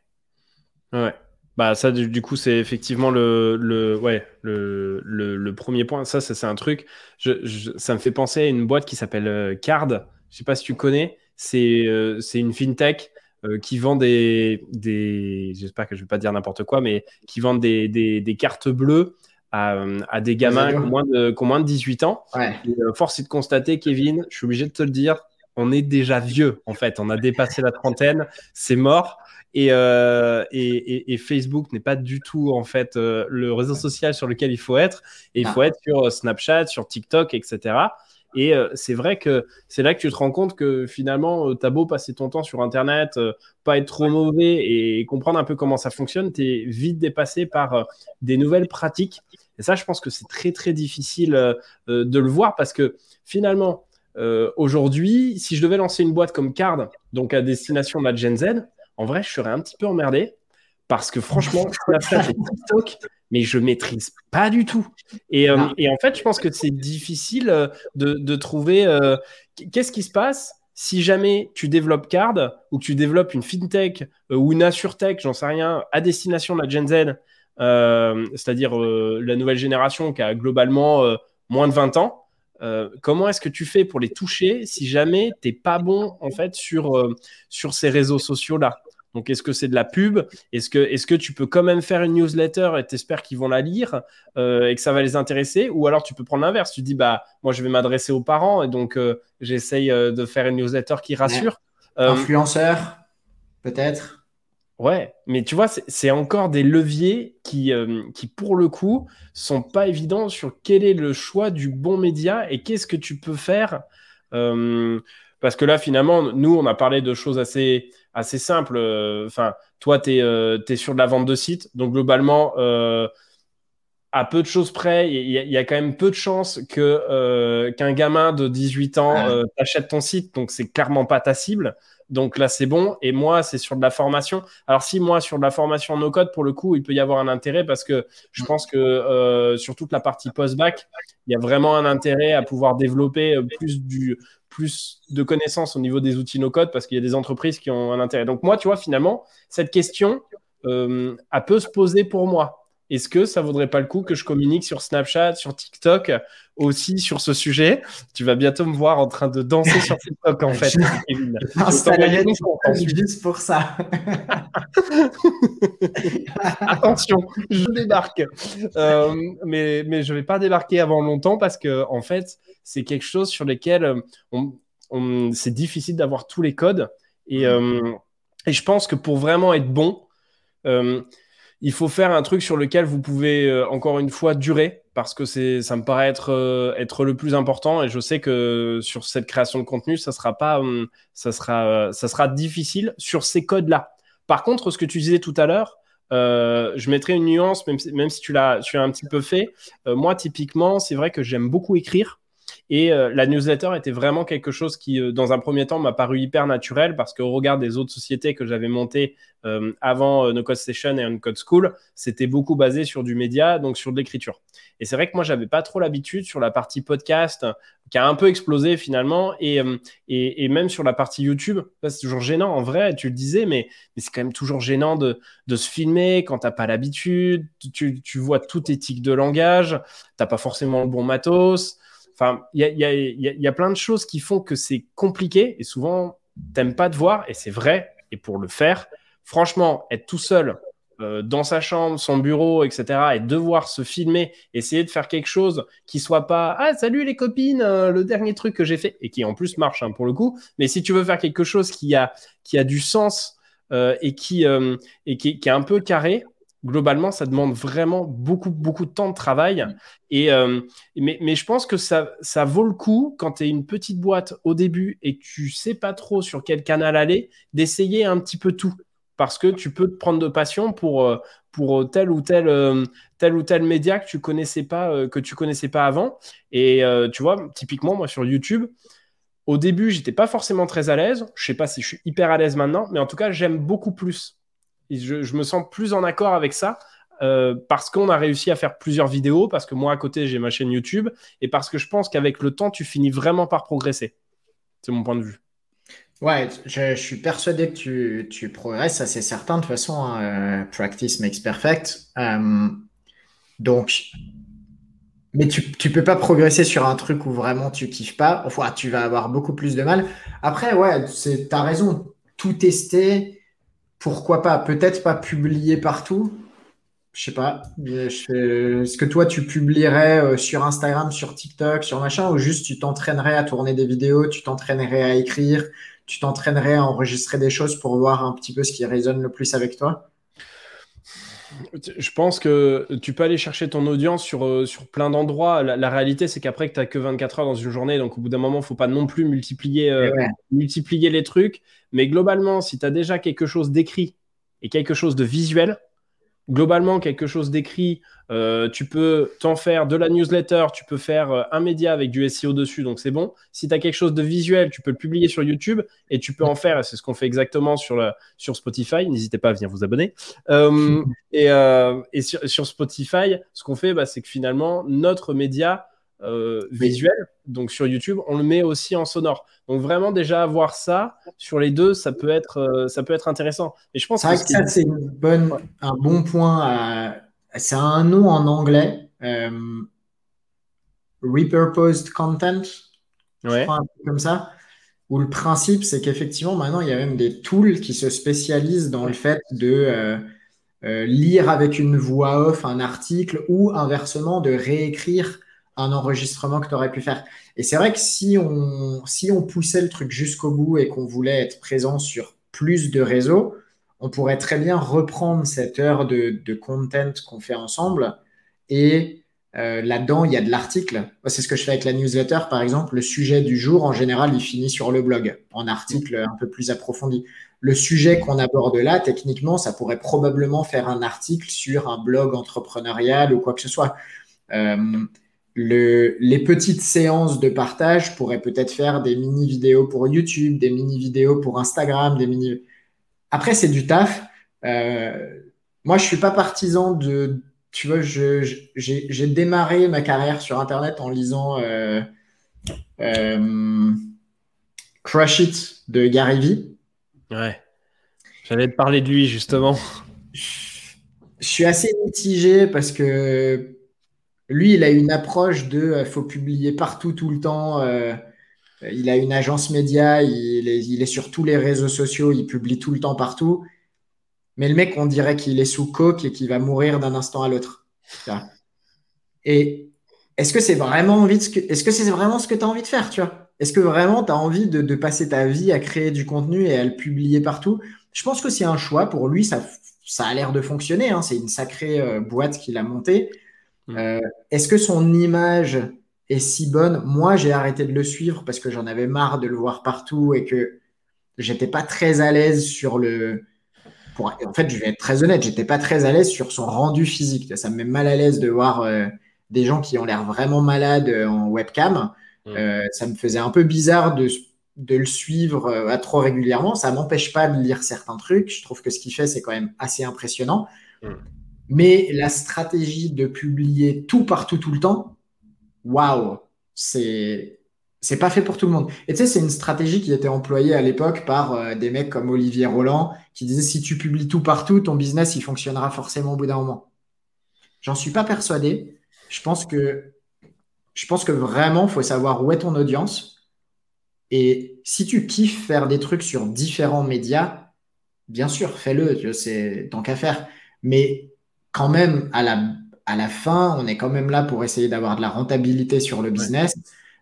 Ouais. Bah ça du, coup c'est effectivement le, le ouais le, le, premier point. Ça, ça c'est un truc. Je, ça me fait penser à une boîte qui s'appelle euh, Card. Je sais pas si tu connais. C'est euh, c'est une fintech euh, qui vend des des j'espère que je vais pas dire n'importe quoi mais qui vend des, des, des cartes bleues à, à des gamins qui ont, moins de, qui ont moins de 18 ans. Ouais. force est de constater Kevin je suis obligé de te le dire on est déjà vieux en fait. On a dépassé la trentaine. C'est mort euh, et, et, Facebook n'est pas du tout en fait euh, le réseau social sur lequel il faut être. Et il faut être sur euh, Snapchat, sur TikTok, etc. Et c'est vrai que c'est là que tu te rends compte que finalement, tu as beau passer ton temps sur Internet, pas être trop mauvais et comprendre un peu comment ça fonctionne, tu es vite dépassé par des nouvelles pratiques. Et ça, je pense que c'est très, très difficile de le voir parce que finalement, aujourd'hui, si je devais lancer une boîte comme Card, donc à destination de la Gen Z, en vrai, je serais un petit peu emmerdé parce que franchement, [LAUGHS] Snapchat et TikTok, mais je maîtrise pas du tout. Et, euh, en fait, je pense que c'est difficile euh, de, trouver euh, qu'est-ce qui se passe si jamais tu développes Card ou que tu développes une fintech ou une assurtech, j'en sais rien, à destination de la Gen Z, c'est-à-dire la nouvelle génération qui a globalement moins de 20 ans. comment est-ce que tu fais pour les toucher si jamais tu n'es pas bon en fait sur, sur ces réseaux sociaux là donc, est-ce que c'est de la pub? Est-ce que, est que tu peux quand même faire une newsletter et t'espères qu'ils vont la lire euh, et que ça va les intéresser? Ou alors tu peux prendre l'inverse. Tu dis, bah, moi, je vais m'adresser aux parents et donc euh, j'essaye euh, de faire une newsletter qui rassure. Influenceur, peut-être? Ouais, mais tu vois, c'est encore des leviers qui, qui, pour le coup, sont pas évidents sur quel est le choix du bon média et qu'est-ce que tu peux faire. parce que là, finalement, nous, on a parlé de choses assez assez simple. Euh, enfin, toi, tu es, euh, sur de la vente de site. Donc, globalement, euh, à peu de choses près, il y, a quand même peu de chances que euh, qu'un gamin de 18 ans t'achète ton site, donc c'est clairement pas ta cible. Donc là, c'est bon. Et moi, c'est sur de la formation. Alors si moi, sur de la formation no code, pour le coup, il peut y avoir un intérêt parce que je mm. pense que euh, sur toute la partie post-bac, il y a vraiment un intérêt à pouvoir développer plus du plus de connaissances au niveau des outils no code parce qu'il y a des entreprises qui ont un intérêt. Donc moi, tu vois, finalement, cette question, euh, elle peut se poser pour moi est-ce que ça vaudrait pas le coup que je communique sur Snapchat, sur TikTok aussi sur ce sujet? Tu vas bientôt me voir en train de danser sur TikTok en fait. [LAUGHS] juste pour ça. [LAUGHS] Attention, je débarque. Euh, mais, mais je vais pas débarquer avant longtemps parce que en fait, c'est quelque chose sur lequel on, c'est difficile d'avoir tous les codes. Et, euh, et, je pense que pour vraiment être bon, euh, il faut faire un truc sur lequel vous pouvez euh, encore une fois durer parce que ça me paraît être euh, être le plus important et je sais que sur cette création de contenu ça sera hum, euh, difficile sur ces codes là. Par contre, ce que tu disais tout à l'heure, je mettrai une nuance, même si, même si tu l'as tu as un petit peu fait. moi, typiquement, c'est vrai que j'aime beaucoup écrire. Et euh, la newsletter était vraiment quelque chose qui, euh, dans un premier temps, m'a paru hyper naturel parce qu'au regard des autres sociétés que j'avais montées euh, avant No Code Station et On Code School, c'était beaucoup basé sur du média, donc sur de l'écriture. Et c'est vrai que moi, j'avais pas trop l'habitude sur la partie podcast qui a un peu explosé finalement et, et, même sur la partie YouTube. C'est toujours gênant en vrai, tu le disais, mais, c'est quand même toujours gênant de, de se filmer quand t'as pas l'habitude. Tu, tu vois tout tes tics de langage, t'as pas forcément le bon matos. Enfin, il y a, plein de choses qui font que c'est compliqué et souvent, t'aimes pas te voir et c'est vrai. Et pour le faire, franchement, être tout seul euh, dans sa chambre, son bureau, etc., et devoir se filmer, essayer de faire quelque chose qui soit pas ah salut les copines, euh, le dernier truc que j'ai fait et qui en plus marche hein, pour le coup. Mais si tu veux faire quelque chose qui a qui a du sens euh, et qui et qui, qui est un peu carré, globalement, ça demande vraiment beaucoup, beaucoup de temps de travail. Et, euh, mais, mais, je pense que ça, ça vaut le coup, quand tu es une petite boîte au début et que tu sais pas trop sur quel canal aller, d'essayer un petit peu tout. Parce que tu peux te prendre de passion pour, euh, pour tel ou tel, euh, tel ou tel média que tu connaissais pas, que tu connaissais pas avant. Et tu vois, typiquement, moi sur YouTube, au début, j'étais pas forcément très à l'aise. Je sais pas si je suis hyper à l'aise maintenant, mais en tout cas, j'aime beaucoup plus je, me sens plus en accord avec ça euh, parce qu'on a réussi à faire plusieurs vidéos, parce que moi à côté j'ai ma chaîne YouTube et parce que je pense qu'avec le temps tu finis vraiment par progresser. C'est mon point de vue. Ouais, je, suis persuadé que tu, tu progresses, ça c'est certain. De toute façon, hein, euh, practice makes perfect. Euh, donc, mais tu, tu peux pas progresser sur un truc où vraiment tu kiffes pas. Enfin, tu vas avoir beaucoup plus de mal. Après, ouais, tu as raison. Tout tester, pourquoi pas Peut-être pas publier partout. Je sais pas. Est-ce que toi, tu publierais euh, sur Instagram, sur TikTok, sur machin, ou juste tu t'entraînerais à tourner des vidéos, tu t'entraînerais à écrire, tu t'entraînerais à enregistrer des choses pour voir un petit peu ce qui résonne le plus avec toi? Je pense que tu peux aller chercher ton audience sur, euh, sur plein d'endroits. La, réalité, c'est qu'après que tu n'as que 24 heures dans une journée, donc au bout d'un moment, il ne faut pas non plus multiplier, euh, multiplier les trucs. Mais globalement, si tu as déjà quelque chose d'écrit et quelque chose de visuel, globalement quelque chose d'écrit. Euh, tu peux t'en faire de la newsletter, tu peux faire euh, un média avec du SEO dessus, donc c'est bon. Si tu as quelque chose de visuel, tu peux le publier sur YouTube et tu peux en faire, et c'est ce qu'on fait exactement sur, sur Spotify. N'hésitez pas à venir vous abonner. Euh, [LAUGHS] et, sur, Spotify, ce qu'on fait, bah, c'est que finalement, notre média visuel, donc sur YouTube, on le met aussi en sonore. Donc vraiment déjà avoir ça sur les deux, ça peut être, euh, ça peut être intéressant. Et je pense que, ça c'est bonne, un bon point. C'est un nom en anglais, euh, repurposed content, ouais. comme ça. Où le principe c'est qu'effectivement maintenant il y a même des tools qui se spécialisent dans le fait de euh, lire avec une voix off un article ou inversement de réécrire un enregistrement que tu aurais pu faire. Et c'est vrai que si on, si on poussait le truc jusqu'au bout et qu'on voulait être présent sur plus de réseaux, on pourrait très bien reprendre cette heure de, de content qu'on fait ensemble et euh, là-dedans, il y a de l'article. C'est ce que je fais avec la newsletter, par exemple. Le sujet du jour, en général, il finit sur le blog, en article un peu plus approfondi. le sujet qu'on aborde là, techniquement, ça pourrait probablement faire un article sur un blog entrepreneurial ou quoi que ce soit. Euh, les petites séances de partage pourraient peut-être faire des mini vidéos pour YouTube, des mini vidéos pour Instagram, des mini. Après, c'est du taf. Euh, moi, je suis pas partisan de. Tu vois, j'ai démarré ma carrière sur Internet en lisant euh, euh, Crush It de Gary Vee. Ouais. J'allais te parler de lui justement. Je suis assez mitigé parce que lui, il a une approche de il faut publier partout tout le temps. il a une agence média, il est, sur tous les réseaux sociaux, il publie tout le temps partout. Mais le mec, on dirait qu'il est sous coke et qu'il va mourir d'un instant à l'autre. Et est-ce que c'est vraiment ce que, c'est vraiment ce que tu as envie de faire, tu vois? Est-ce que vraiment tu as envie de, passer ta vie à créer du contenu et à le publier partout? Je pense que c'est un choix. Pour lui, ça, ça a l'air de fonctionner. Hein. C'est une sacrée euh, boîte qu'il a montée. Mm. Euh, est-ce que son image est si bonne? Moi, j'ai arrêté de le suivre parce que j'en avais marre de le voir partout et que j'étais pas très à l'aise sur le, en fait, je vais être très honnête, j'étais pas très à l'aise sur son rendu physique. Ça me met mal à l'aise de voir euh, des gens qui ont l'air vraiment malades euh, en webcam. Mm. Euh, ça me faisait un peu bizarre de, le suivre à trop régulièrement. Ça m'empêche pas de lire certains trucs. Je trouve que ce qu'il fait, c'est quand même assez impressionnant. Mm. Mais la stratégie de publier tout partout tout le temps, waouh, c'est c'est pas fait pour tout le monde. Et tu sais, c'est une stratégie qui était employée à l'époque par euh, des mecs comme Olivier Roland qui disaient si tu publies tout partout, ton business il fonctionnera forcément au bout d'un moment. J'en suis pas persuadé. Je pense que je pense que vraiment faut savoir où est ton audience. Et si tu kiffes faire des trucs sur différents médias, bien sûr, fais-le, c'est tant qu'à faire. Mais quand même, à la, à la fin, on est quand même là pour essayer d'avoir de la rentabilité sur le business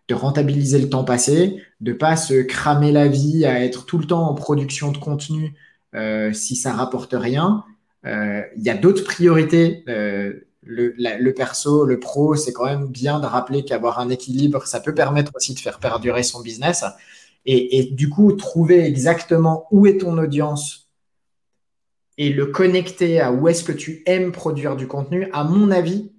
de rentabiliser le temps passé, de pas se cramer la vie à être tout le temps en production de contenu euh, si ça rapporte rien. Euh, il y a d'autres priorités. Euh, le, perso, le pro, c'est quand même bien de rappeler qu'avoir un équilibre, ça peut permettre aussi de faire perdurer son business. Et, et du coup, trouver exactement où est ton audience et le connecter à où est-ce que tu aimes produire du contenu, à mon avis,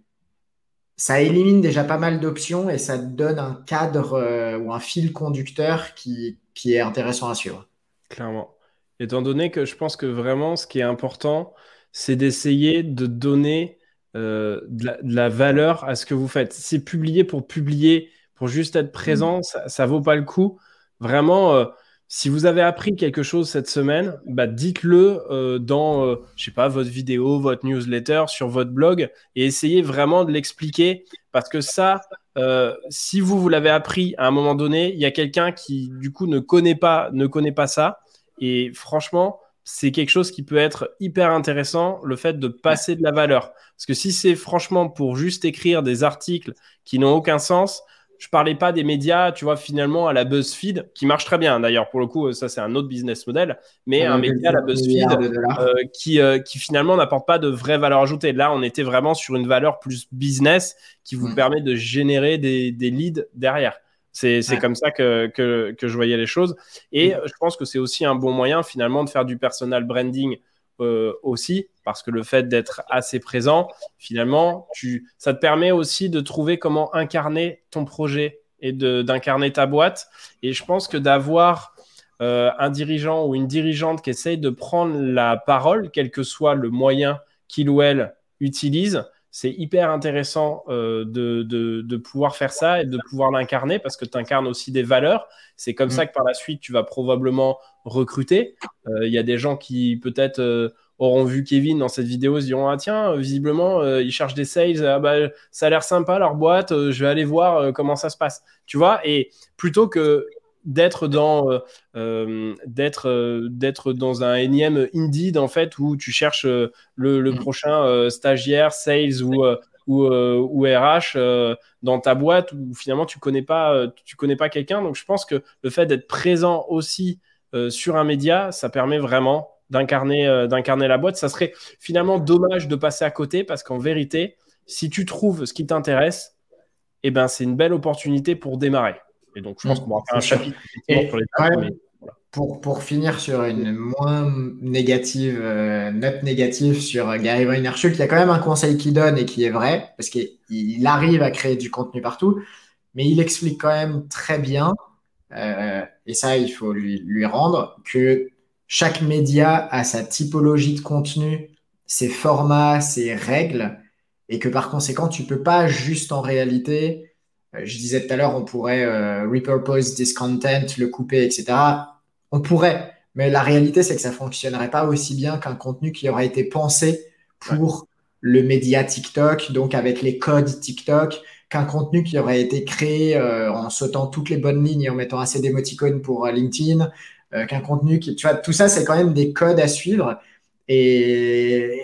ça élimine déjà pas mal d'options et ça donne un cadre euh, ou un fil conducteur qui, qui est intéressant à suivre. Clairement. Étant donné que je pense que vraiment ce qui est important, c'est d'essayer de donner euh, de, la, valeur à ce que vous faites. Si publier pour publier, pour juste être présent, mmh. ça, ne vaut pas le coup. Vraiment, euh, si vous avez appris quelque chose cette semaine, bah dites-le euh, dans, euh, je sais pas, votre vidéo, votre newsletter, sur votre blog, et essayez vraiment de l'expliquer, parce que ça, euh, si vous vous l'avez appris à un moment donné, il y a quelqu'un qui du coup ne connaît pas, ne connaît pas ça, et franchement, c'est quelque chose qui peut être hyper intéressant, le fait de passer de la valeur. Parce que si c'est franchement pour juste écrire des articles qui n'ont aucun sens, je parlais pas des médias, tu vois, finalement, à la BuzzFeed, qui marche très bien. D'ailleurs, pour le coup, ça, c'est un autre business model, mais un média, la BuzzFeed, euh, qui, euh, qui finalement n'apporte pas de vraie valeur ajoutée. Là, on était vraiment sur une valeur plus business qui vous mm. permet de générer des, des leads derrière. C'est comme ça que, que, que, je voyais les choses. Et mm. je pense que c'est aussi un bon moyen, finalement, de faire du personal branding euh, aussi, parce que le fait d'être assez présent, finalement, tu, ça te permet aussi de trouver comment incarner ton projet et d'incarner ta boîte. Et je pense que d'avoir euh, un dirigeant ou une dirigeante qui essaye de prendre la parole, quel que soit le moyen qu'il ou elle utilise, c'est hyper intéressant euh, de, de, pouvoir faire ça et de pouvoir l'incarner parce que tu incarnes aussi des valeurs. C'est comme mm. ça que par la suite, tu vas probablement recruter. Il euh, y a des gens qui peut-être euh, auront vu Kevin dans cette vidéo, se diront Ah tiens, visiblement, ils cherchent des sales, ah, bah, ça a l'air sympa leur boîte, je vais aller voir comment ça se passe. Tu vois, et plutôt que d'être dans d'être d'être dans un énième Indeed en fait où tu cherches le, mm. prochain stagiaire sales ou ou, ou RH dans ta boîte où finalement tu connais pas tu connais pas quelqu'un donc je pense que le fait d'être présent aussi euh, sur un média, ça permet vraiment d'incarner euh, d'incarner la boîte. Ça serait finalement dommage de passer à côté parce qu'en vérité, si tu trouves ce qui t'intéresse, eh ben, c'est une belle opportunité pour démarrer. Et donc, je pense qu'on va faire un chapitre sur les Pour, pour, finir sur une moins négative, euh, note négative sur Gary Vaynerchuk, il y a quand même un conseil qu'il donne et qui est vrai, parce qu'il arrive à créer du contenu partout, mais il explique quand même très bien, euh, et ça il faut lui, lui rendre, que chaque média a sa typologie de contenu, ses formats, ses règles, et que par conséquent, tu peux pas juste en réalité, je disais tout à l'heure, on pourrait euh, repurpose this content, le couper, etc. On pourrait, mais la réalité, c'est que ça fonctionnerait pas aussi bien qu'un contenu qui aurait été pensé pour le média TikTok, donc avec les codes TikTok, qu'un contenu qui aurait été créé euh, en sautant toutes les bonnes lignes et en mettant assez d'émoticônes pour LinkedIn, qu'un contenu qui, tu vois, tout ça, c'est quand même des codes à suivre. Et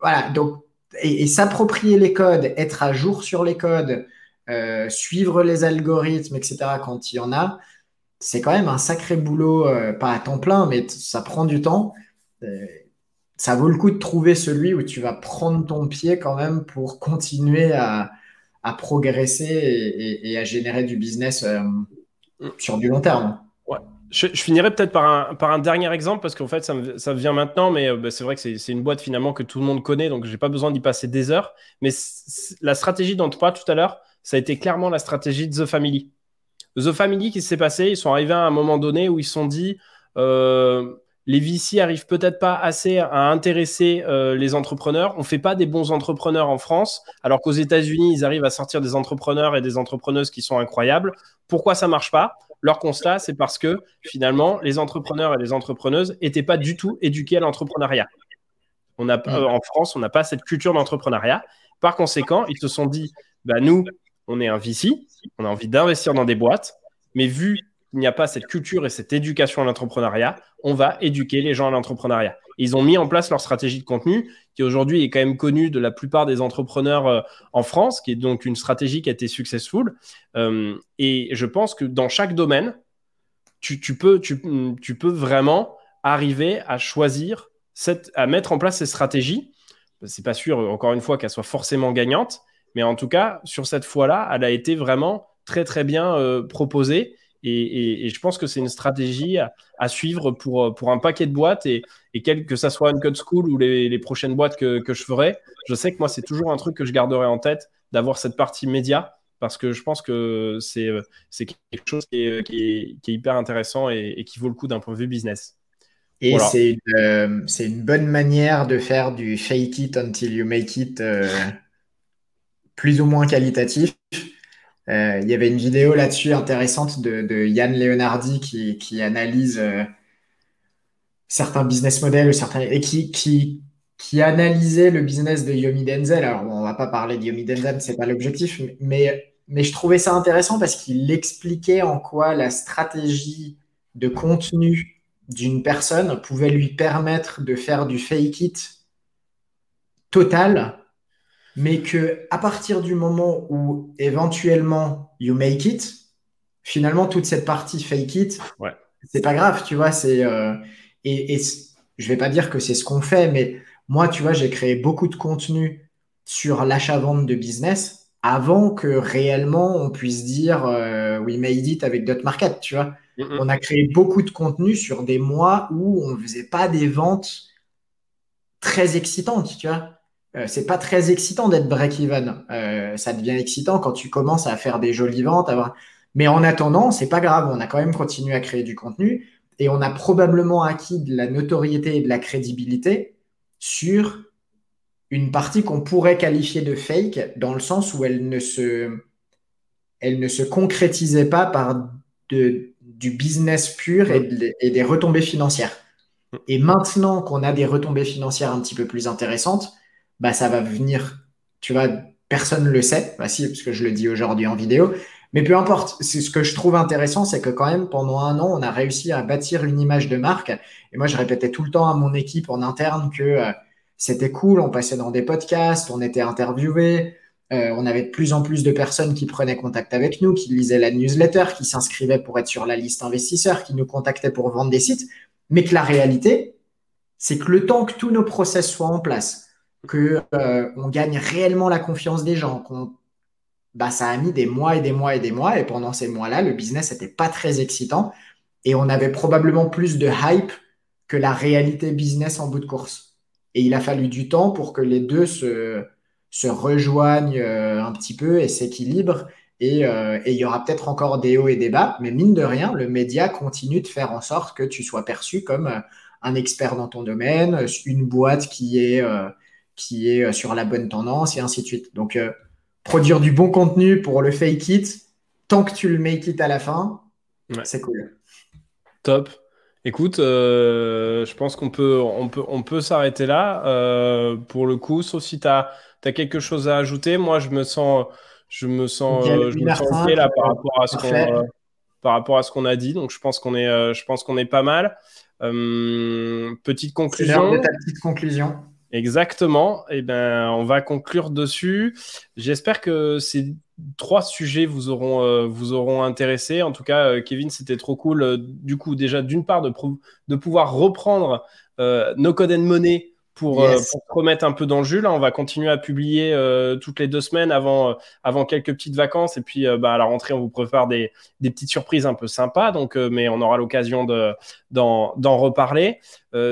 voilà, donc, et, s'approprier les codes, être à jour sur les codes, euh, suivre les algorithmes, etc., quand il y en a, c'est quand même un sacré boulot, euh, pas à temps plein, mais ça prend du temps. Euh, ça vaut le coup de trouver celui où tu vas prendre ton pied quand même pour continuer à, progresser et, à générer du business sur du long terme. Je, finirai peut-être par un, par un dernier exemple parce qu'en fait, ça, ça, vient maintenant, mais euh, bah, c'est vrai que c'est une boîte finalement que tout le monde connaît, donc j'ai pas besoin d'y passer des heures. Mais la stratégie dont tu parles tout à l'heure, ça a été clairement la stratégie de The Family. The Family, qui s'est passé? Ils sont arrivés à un moment donné où ils se sont dit euh, les VC arrivent peut-être pas assez à intéresser euh, les entrepreneurs. On fait pas des bons entrepreneurs en France, alors qu'aux États-Unis, ils arrivent à sortir des entrepreneurs et des entrepreneuses qui sont incroyables. Pourquoi ça marche pas? Leur constat, c'est parce que finalement, les entrepreneurs et les entrepreneuses n'étaient pas du tout éduqués à l'entrepreneuriat. On a, euh, en France, on n'a pas cette culture d'entrepreneuriat. Par conséquent, ils se sont dit, bah, nous, on est un VC, on a envie d'investir dans des boîtes, mais vu qu'il n'y a pas cette culture et cette éducation à l'entrepreneuriat, on va éduquer les gens à l'entrepreneuriat. Ils ont mis en place leur stratégie de contenu, qui aujourd'hui est quand même connue de la plupart des entrepreneurs euh, en France, qui est donc une stratégie qui a été successful. Euh, et je pense que dans chaque domaine, tu, peux, vraiment arriver à choisir, cette, à mettre en place ces stratégies. C'est pas sûr, encore une fois, qu'elle soit forcément gagnante, mais en tout cas, sur cette fois-là, elle a été vraiment très très bien euh, proposée et, je pense que c'est une stratégie à, suivre pour, pour un paquet de boîtes et, et quel que ça soit une code school ou les, prochaines boîtes que, je ferai, je sais que moi, c'est toujours un truc que je garderai en tête d'avoir cette partie média parce que je pense que c'est quelque chose qui est, qui, est, hyper intéressant et, qui vaut le coup d'un point de vue business. Et c'est une, une, bonne manière de faire du fake it until you make it euh, plus ou moins qualitatif. Euh, il y avait une vidéo là-dessus intéressante de, Yann Leonardi qui, analyse euh, certains business models certains, et qui, qui, analysait le business de Yomi Denzel. Alors, on va pas parler de Yomi Denzel, c'est pas l'objectif, mais, mais je trouvais ça intéressant parce qu'il expliquait en quoi la stratégie de contenu d'une personne pouvait lui permettre de faire du fake it total mais que à partir du moment où éventuellement you make it, finalement toute cette partie fake it, ouais. c'est pas grave, tu vois. C'est euh, et, et je vais pas dire que c'est ce qu'on fait, mais moi, tu vois, j'ai créé beaucoup de contenu sur l'achat-vente de business avant que réellement on puisse dire euh, we made it avec Dot Market, tu vois. On a créé beaucoup de contenu sur des mois où on faisait pas des ventes très excitantes, tu vois. Euh, c'est pas très excitant d'être break-even. Euh, ça devient excitant quand tu commences à faire des jolies ventes. Mais en attendant, c'est pas grave. On a quand même continué à créer du contenu et on a probablement acquis de la notoriété et de la crédibilité sur une partie qu'on pourrait qualifier de fake dans le sens où elle ne se, elle ne se concrétisait pas par du business pur et des retombées financières. Et maintenant qu'on a des retombées financières un petit peu plus intéressantes, bah, ça va venir, tu vois, personne ne le sait, bah, si, parce que je le dis aujourd'hui en vidéo, mais peu importe, ce que je trouve intéressant, c'est que quand même pendant un an, on a réussi à bâtir une image de marque. Et moi, je répétais tout le temps à mon équipe en interne que euh, c'était cool, on passait dans des podcasts, on était interviewé, euh, on avait de plus en plus de personnes qui prenaient contact avec nous, qui lisaient la newsletter, qui s'inscrivaient pour être sur la liste investisseurs, qui nous contactaient pour vendre des sites. Mais que la réalité, c'est que le temps que tous nos process soient en place, qu'on euh, on gagne réellement la confiance des gens, bah, ça a mis des mois et des mois et des mois, et pendant ces mois-là, le business n'était pas très excitant. et on avait probablement plus de hype que la réalité business en bout de course. Et il a fallu du temps pour que les deux se, rejoignent un petit peu et s'équilibrent. Et il y aura peut-être encore des hauts et des bas, mais mine de rien, le média continue de faire en sorte que tu sois perçu comme un expert dans ton domaine, une boîte qui est, euh, qui est euh, sur la bonne tendance et ainsi de suite. Donc, euh, produire du bon contenu pour le fake it, tant que tu le make it à la fin, c'est cool. Top. Écoute, je pense qu'on peut, on peut, on peut s'arrêter là. pour le coup, sauf si tu as, quelque chose à ajouter. Moi, je me sens, je me sens, je me sens là par rapport à ce qu'on par rapport à ce qu'on a dit. Donc, je pense qu'on est, je pense qu'on est pas mal. Euh, petite conclusion. Ta petite conclusion. Exactement. Eh ben, on va conclure dessus. J'espère que ces trois sujets vous auront, euh, vous auront intéressé. En tout cas, euh, Kevin, c'était trop cool. du coup, déjà, d'une part, de, pouvoir reprendre No Code and Money pour, euh, pour, se remettre un peu dans le jus. Là, on va continuer à publier euh, toutes les deux semaines avant, euh, avant quelques petites vacances. Et puis, bah, à la rentrée, on vous prépare des, des petites surprises un peu sympas. Donc, mais on aura l'occasion d'en, d'en reparler.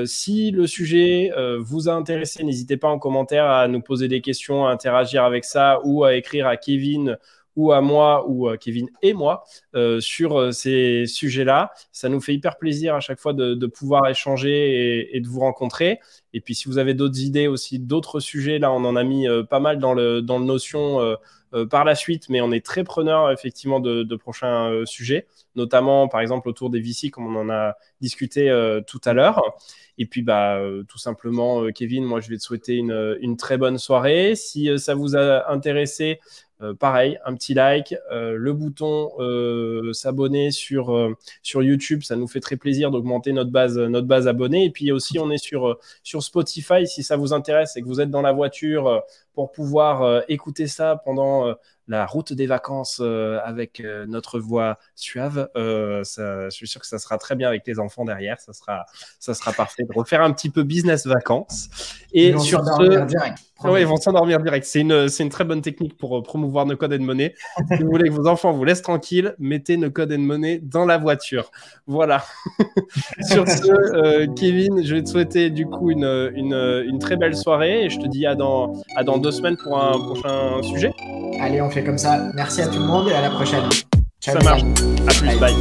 si le sujet vous a intéressé, n'hésitez pas en commentaire à nous poser des questions, à interagir avec ça ou à écrire à Kevin ou à moi ou à Kevin et moi euh, sur euh, ces sujets-là. Ça nous fait hyper plaisir à chaque fois de, pouvoir échanger et, de vous rencontrer. Et puis si vous avez d'autres idées aussi, d'autres sujets, là on en a mis euh, pas mal dans le, dans le Notion par la suite, mais on est très preneur effectivement de, prochains sujets, notamment par exemple autour des VC comme on en a discuté tout à l'heure. Et puis bah tout simplement Kevin, moi je vais te souhaiter une, une très bonne soirée. Si ça vous a intéressé, euh, pareil, un petit like, euh, le bouton euh, s'abonner sur, sur YouTube, ça nous fait très plaisir d'augmenter notre base, notre base abonnée. Et puis aussi, on est sur, sur Spotify si ça vous intéresse et que vous êtes dans la voiture pour pouvoir écouter ça pendant la route des vacances euh, avec euh, notre voix suave. Euh, ça, je suis sûr que ça sera très bien avec les enfants derrière. Ça sera, ça sera parfait de refaire un petit peu business vacances. Et vont sur ce... direct. Oui, ils vont s'endormir direct. C'est une, c'est une très bonne technique pour promouvoir nos codes et monnaie. si vous voulez que vos enfants vous laissent tranquille, mettez nos codes et monnaie dans la voiture. Voilà. [LAUGHS] sur ce, Kevin, je vais te souhaiter du coup une, une, une, très belle soirée et je te dis à dans, à dans deux semaines pour un prochain sujet. Allez, on fait comme ça. Merci à tout le monde et à la prochaine. Ciao, ça marche. À plus, bye.